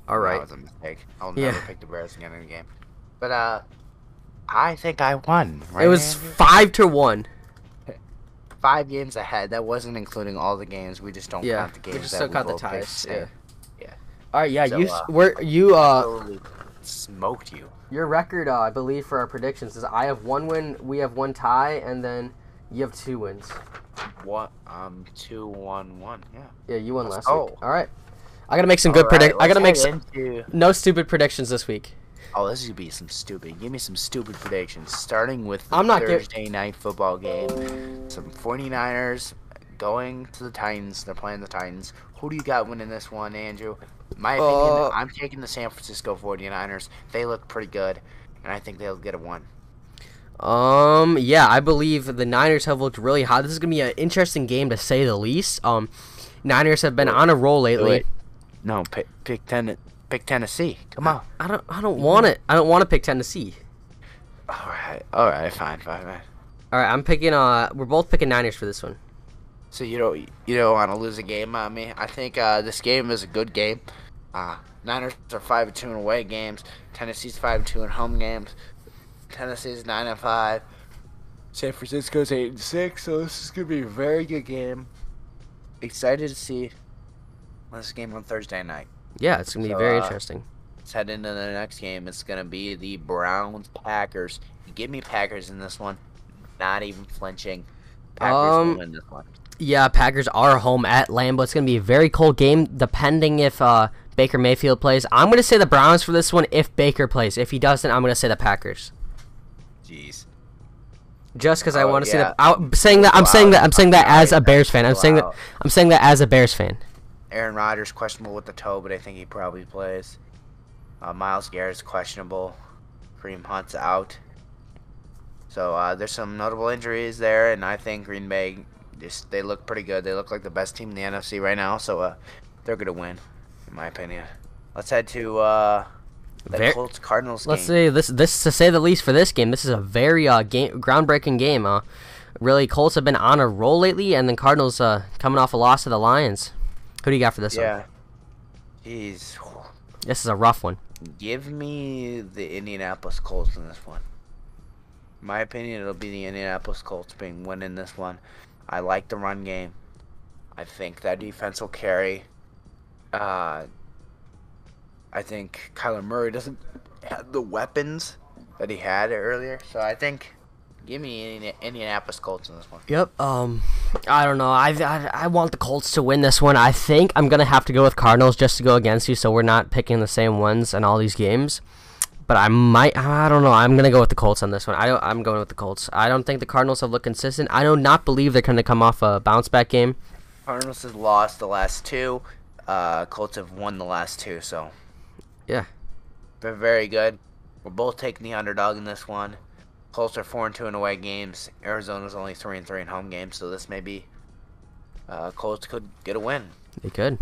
All right. That was a mistake. I'll Yeah. never pick the Bears again in a game. But uh, I think I won. Right, It was Andrew? five to one. five games ahead. That wasn't including all the games. We just don't Yeah, count the we games. just that don't we count the ties, yeah. Yeah. All right, yeah, So, you uh, s where you uh Totally smoked you. your record uh, I believe for our predictions is I have one win, we have one tie, and then you have two wins. What? Um, two, one, one. Yeah. Yeah, you won last week. go. All right, I gotta make some good All right, predict. I gotta make some, into- no stupid predictions this week. Oh, this is gonna be some stupid. Give me some stupid predictions. Starting with the I'm not Thursday night football game. Some 49ers going to the Titans. They're playing the Titans. Who do you got winning this one, Andrew? My opinion, Uh, I'm taking the San Francisco 49ers. They look pretty good, and I think they'll get a one. Um, yeah, I believe the Niners have looked really hot. This is gonna be an interesting game to say the least. Um, Niners have been on a roll lately. Wait. No, pick, pick, ten, pick Tennessee. Come on. I don't, I don't want it. I don't want to pick Tennessee. All right. All right. Fine. Fine. Fine. All right, I'm picking. Uh, we're both picking Niners for this one. So you don't you don't want to lose a game on me. I think uh, this game is a good game. Uh, Niners are five and two in away games. Tennessee's five and two in home games. Tennessee's nine and five. San Francisco's eight and six. So this is gonna be a very good game. Excited to see this game on Thursday night. Yeah, it's gonna be So, very uh, interesting. Let's head into the next game. It's gonna be the Browns Packers. Give me Packers in this one. Not even flinching. Packers Um, win this one. Yeah, Packers are home at Lambeau. It's gonna be a very cold game, depending if uh, Baker Mayfield plays. I'm gonna say the Browns for this one if Baker plays. If he doesn't, I'm gonna say the Packers. Jeez. Just because I Oh, want to yeah. see the. I'm saying that. I'm Wow. saying that. I'm saying that as a Bears fan. I'm saying that. I'm saying that as a Bears fan. Aaron Rodgers questionable with the toe, but I think he probably plays. Uh, Myles Garrett's questionable. Kareem Hunt's out. So uh, there's some notable injuries there, and I think Green Bay just they look pretty good. They look like the best team in the NFC right now, so uh, they're gonna win, in my opinion. Let's head to uh, the Ver- Colts Cardinals Let's say this. This to say the least for this game. This is a very uh game groundbreaking game. Uh, really, Colts have been on a roll lately, and then Cardinals uh coming off a loss to the Lions. Who do you got for this one? Yeah. Jeez. This is a rough one. Give me the Indianapolis Colts in this one. In my opinion, it'll be the Indianapolis Colts being winning this one. I like the run game. I think that defense will carry. Uh, I think Kyler Murray doesn't have the weapons that he had earlier, so I think give me Indi- Indianapolis Colts in this one. Yep. Um, I don't know. I, I I want the Colts to win this one. I think I'm gonna have to go with Cardinals just to go against you, so we're not picking the same ones in all these games. But I might. I don't know. I'm gonna go with the Colts on this one. I don't. I'm going with the Colts. I don't think the Cardinals have looked consistent. I do not believe they're gonna come off a bounce back game. Cardinals has lost the last two. Uh, Colts have won the last two, so Yeah. They're very good. We're both taking the underdog in this one. Colts are four and two in away games. Arizona's only three and three in home games, so this may be uh, Colts could get a win. They could.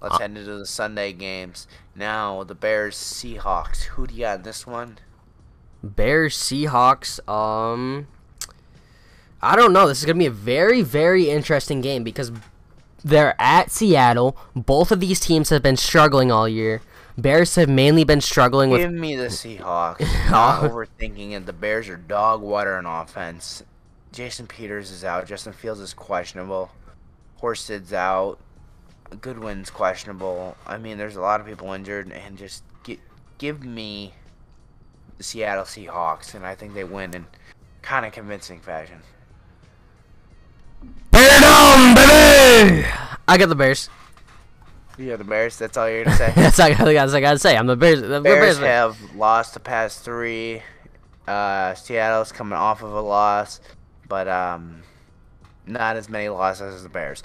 Let's head into the Sunday games. Now the Bears Seahawks. Who do you got in this one? Bears Seahawks. Um, I don't know. This is gonna be a very very interesting game because they're at Seattle. Both of these teams have been struggling all year. Bears have mainly been struggling with Give me the Seahawks. Not overthinking it. The Bears are dog water on offense. Jason Peters is out. Justin Fields is questionable. Horsted's out. Goodwin's questionable. I mean, there's a lot of people injured, and just gi- give me the Seattle Seahawks, and I think they win in kind of convincing fashion. Bear down, baby. I got the Bears. Yeah, the Bears. That's all you're gonna say. that's, all, I- that's all I gotta say. I'm the Bears. The Bears Bears have lost the past three. Uh, Seattle's coming off of a loss, but um, not as many losses as the Bears.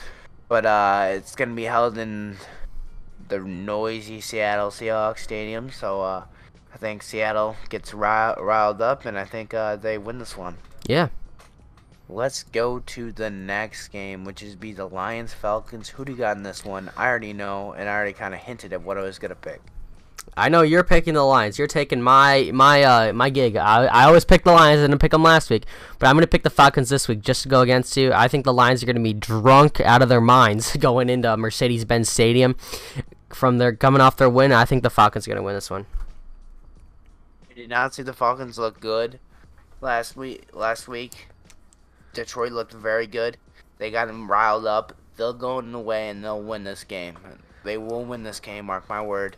But uh, it's gonna be held in the noisy Seattle Seahawks stadium, so uh, I think Seattle gets ri- riled up, and I think uh, they win this one. Yeah. Let's go to the next game, which is be the Lions Falcons. Who do you got in this one? I already know, and I already kind of hinted at what I was gonna pick. I know you're picking the Lions. You're taking my my uh my gig. I I always pick the Lions. And I pick them last week, but I'm gonna pick the Falcons this week just to go against you. I think the Lions are gonna be drunk out of their minds going into Mercedes-Benz Stadium from their coming off their win. I think the Falcons are gonna win this one. I did not see the Falcons look good last week. Last week, Detroit looked very good. They got them riled up. They'll go in the way and they'll win this game. They will win this game. Mark my word.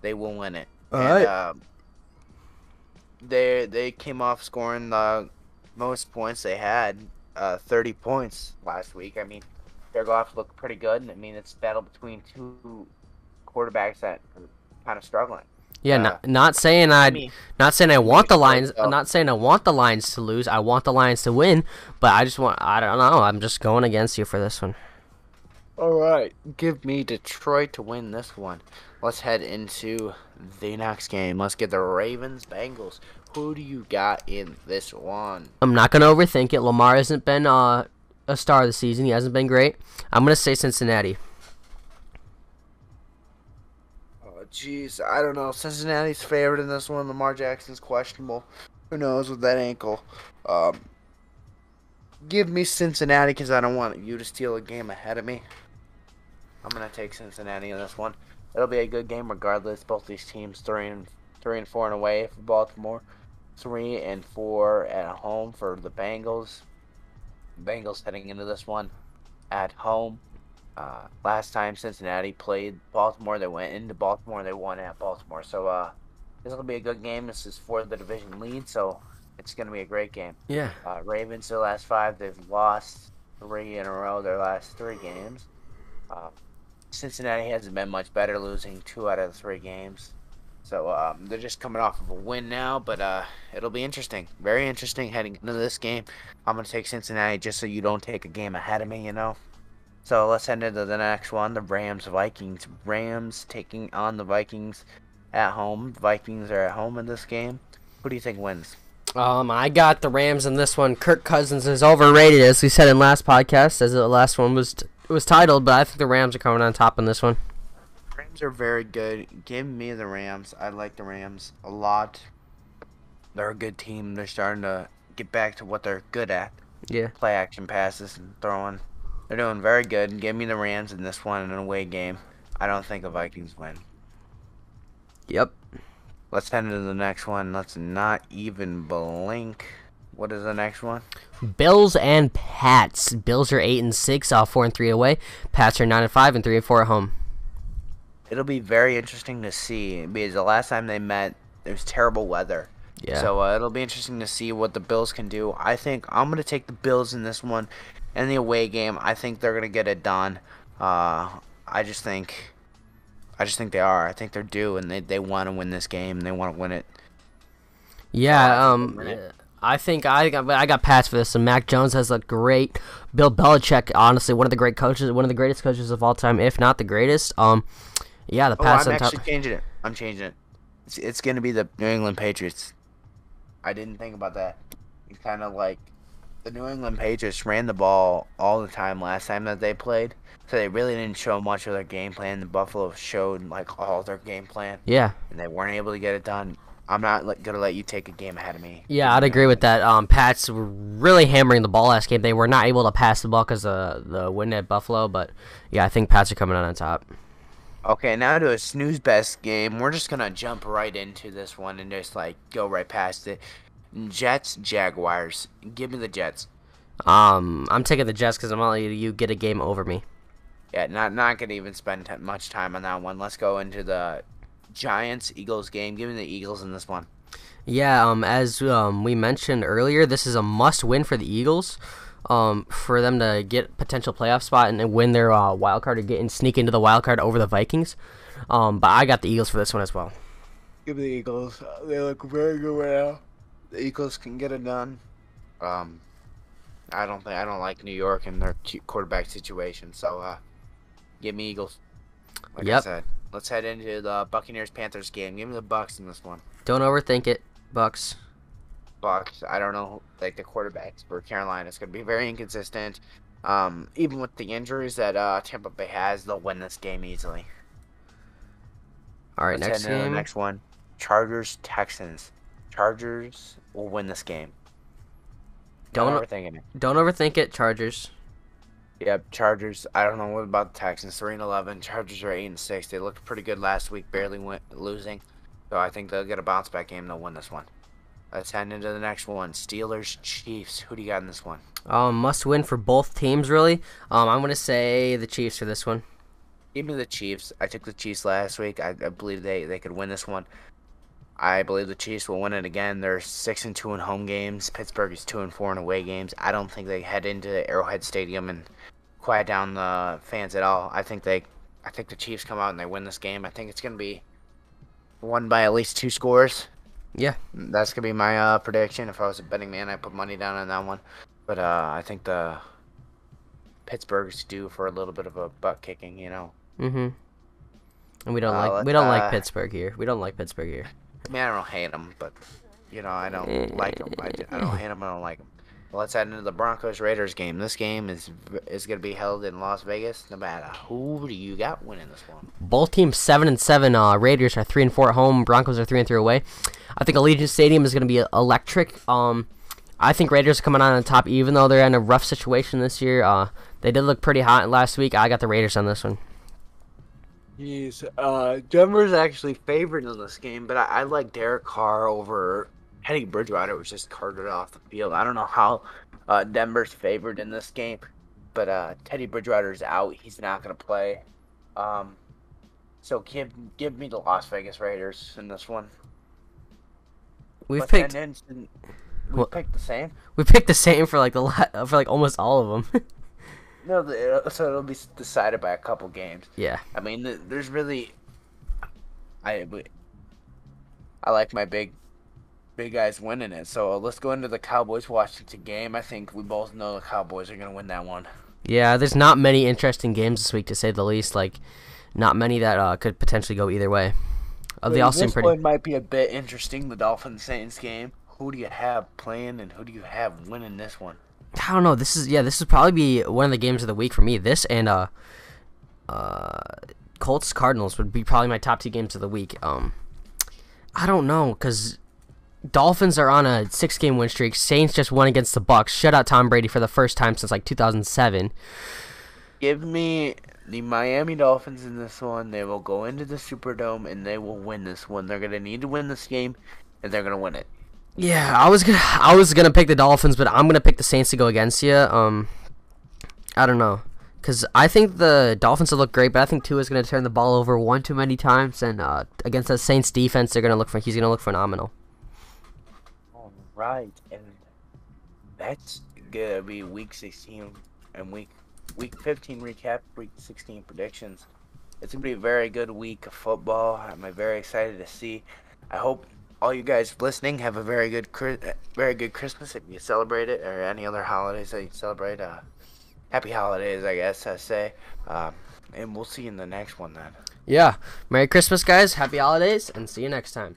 They will win it. All and, right. Uh, they they came off scoring the most points they had, uh, 30 points last week. I mean, their Goff looked pretty good. I mean, it's a battle between two quarterbacks that are kind of struggling. Yeah, Uh, not, not saying I, me- not saying I want the Lions. I'm not saying I want the Lions to lose. I want the Lions to win, but I just want. I don't know. I'm just going against you for this one. All right, give me Detroit to win this one. Let's head into the next game. Let's get the Ravens Bengals. Who do you got in this one? I'm not gonna overthink it. Lamar hasn't been uh, a star this season. He hasn't been great. I'm gonna say Cincinnati. Jeez, I don't know. Cincinnati's favorite in this one. Lamar Jackson's questionable. Who knows with that ankle? Um, give me Cincinnati because I don't want you to steal a game ahead of me. I'm gonna take Cincinnati in this one. It'll be a good game regardless. Both these teams three and three and four and away for Baltimore, three and four at home for the Bengals. Bengals heading into this one at home. Uh, last time Cincinnati played Baltimore, they went into Baltimore. And they won at Baltimore. So uh, this will be a good game. This is for the division lead, so it's going to be a great game. Yeah. Uh, Ravens, the last five, they've lost three in a row. Their last three games. Uh, Cincinnati hasn't been much better, losing two out of the three games. So um, they're just coming off of a win now, but uh, it'll be interesting, very interesting heading into this game. I'm gonna take Cincinnati just so you don't take a game ahead of me, you know. So let's head into the next one: the Rams Vikings. Rams taking on the Vikings at home. Vikings are at home in this game. Who do you think wins? Um, I got the Rams in this one. Kirk Cousins is overrated, as we said in last podcast, as the last one was t- was titled. But I think the Rams are coming on top in this one. Rams are very good. Give me the Rams. I like the Rams a lot. They're a good team. They're starting to get back to what they're good at. Yeah. Play action passes and throwing. They're doing very good. Give me the Rams in this one in an away game. I don't think the Vikings win. Yep. Let's head into the next one. Let's not even blink. What is the next one? Bills and Pats. Bills are eight and six, all four and three away. Pats are nine and five and three and four at home. It'll be very interesting to see because the last time they met, there was terrible weather. Yeah. So uh, it'll be interesting to see what the Bills can do. I think I'm gonna take the Bills in this one, in the away game. I think they're gonna get it done. Uh, I just think, I just think they are. I think they're due, and they they want to win this game. They want to win it. Yeah, Uh, um, a. I think I got I got Pats for this. And Mac Jones has a great. Bill Belichick, honestly, one of the great coaches, one of the greatest coaches of all time, if not the greatest. Um, yeah, the Oh, I'm on top. actually changing it. I'm changing it. It's, it's gonna be the New England Patriots. I didn't think about that. It's kind of like the New England Patriots ran the ball all the time last time that they played, so they really didn't show much of their game plan. The Buffalo showed like all their game plan, Yeah, and they weren't able to get it done. I'm not gonna let you take a game ahead of me. yeah, I'd agree with that. Um, Pats were really hammering the ball last game. They were not able to pass the ball because of the win at Buffalo, but yeah, I think Pats are coming out on top. Okay, now to a snooze best game. We're just gonna jump right into this one and just like go right past it. Jets Jaguars. Give me the Jets. Um, I'm taking the Jets because I'm gonna let you get a game over me. Yeah, not not gonna even spend t- much time on that one. Let's go into the Giants Eagles game. Give me the Eagles in this one. Yeah, um, as um, we mentioned earlier, this is a must-win for the Eagles. Um, for them to get potential playoff spot and then win their uh, wild card or get and sneak into the wild card over the Vikings. Um, but I got the Eagles for this one as well. Give me the Eagles. They look very good right now. The Eagles can get it done. Um, I don't think I don't like New York and their quarterback situation. So, uh, give me Eagles. Like I Yep. said, let's head into the Buccaneers Panthers game. Give me the Bucs in this one. Don't overthink it, Bucs. Bucs. I don't know, like the quarterbacks for Carolina is going to be very inconsistent. Um, even with the injuries that uh, Tampa Bay has, they'll win this game easily. All right, Let's next game. next one. Chargers Texans. Chargers will win this game. Don't- overthinking it. Don't overthink it, Chargers. Yep, Chargers. I don't know what about the Texans. Three and eleven. Chargers are eight and six. They looked pretty good last week, barely went losing. So I think they'll get a bounce back game. They'll win this one. Let's head into the next one. Steelers Chiefs. Who do you got in this one? Um, must win for both teams, really. Um, I'm gonna say the Chiefs for this one. Give me the Chiefs. I took the Chiefs last week. I, I believe they, they could win this one. I believe the Chiefs will win it again. They're six and two in home games. Pittsburgh is two and four in away games. I don't think they head into Arrowhead Stadium and quiet down the fans at all. I think they, I think the Chiefs come out and they win this game. I think it's gonna be won by at least two scores. Yeah. That's gonna be my uh, prediction. If I was a betting man, I put money down on that one. But uh, I think the Pittsburgh's due for a little bit of a butt kicking. You know. Mm-hmm. And we don't Uh, like we don't uh, like Pittsburgh here. We don't like Pittsburgh here. I mean, I don't hate them, but you know, I don't like them. I, I don't hate them. I don't like them. let's head into the Broncos Raiders game. This game is is going to be held in Las Vegas, Nevada. Who do you got winning this one? Both teams seven and seven. Uh, Raiders are three and four at home. Broncos are three and three away. I think Allegiant Stadium is going to be electric. Um, I think Raiders are coming on the top, even though they're in a rough situation this year. Uh, they did look pretty hot last week. I got the Raiders on this one. Jeez, uh, Denver's actually favored in this game, but I, I like Derek Carr over Teddy Bridgewater was just carted off the field. I don't know how uh, Denver's favored in this game, but uh, Teddy Bridgewater's out. He's not going to play. Um, so give give me the Las Vegas Raiders in this one. We've but picked. we well, picked the same. We picked the same for like the for like almost all of them. no, the, so it'll be decided by a couple games. Yeah. I mean, there's really. I I like my big big guys winning it. So let's go into the Cowboys Washington game. I think we both know the Cowboys are going to win that one. Yeah, there's not many interesting games this week to say the least. Like, not many that uh, could potentially go either way. Uh, they all seem pretty. This one might be a bit interesting. The Dolphins Saints game. Who do you have playing, and who do you have winning this one? I don't know. This is yeah. This would probably be one of the games of the week for me. This and uh, uh, Colts Cardinals would be probably my top two games of the week. Um, I don't know because Dolphins are on a six game win streak. Saints just won against the Bucs. Shut out Tom Brady for the first time since like 2007. Give me the Miami Dolphins in this one. They will go into the Superdome and they will win this one. They're gonna need to win this game, and they're gonna win it. Yeah, I was gonna I was gonna pick the Dolphins, but I'm gonna pick the Saints to go against you. Um, I don't know, cause I think the Dolphins will look great, but I think Tua is gonna turn the ball over one too many times, and uh, against the Saints defense, they're gonna look for he's gonna look phenomenal right, and that's gonna be week 16 and week week 15 recap, week 16 predictions. It's gonna be a very good week of football. I'm very excited to see. I hope all you guys listening have a very good, very good Christmas if you celebrate it, or any other holidays that you celebrate. Uh, happy holidays, I guess I say. Um, and we'll see you in the next one then. Yeah, Merry Christmas, guys. Happy holidays, and see you next time.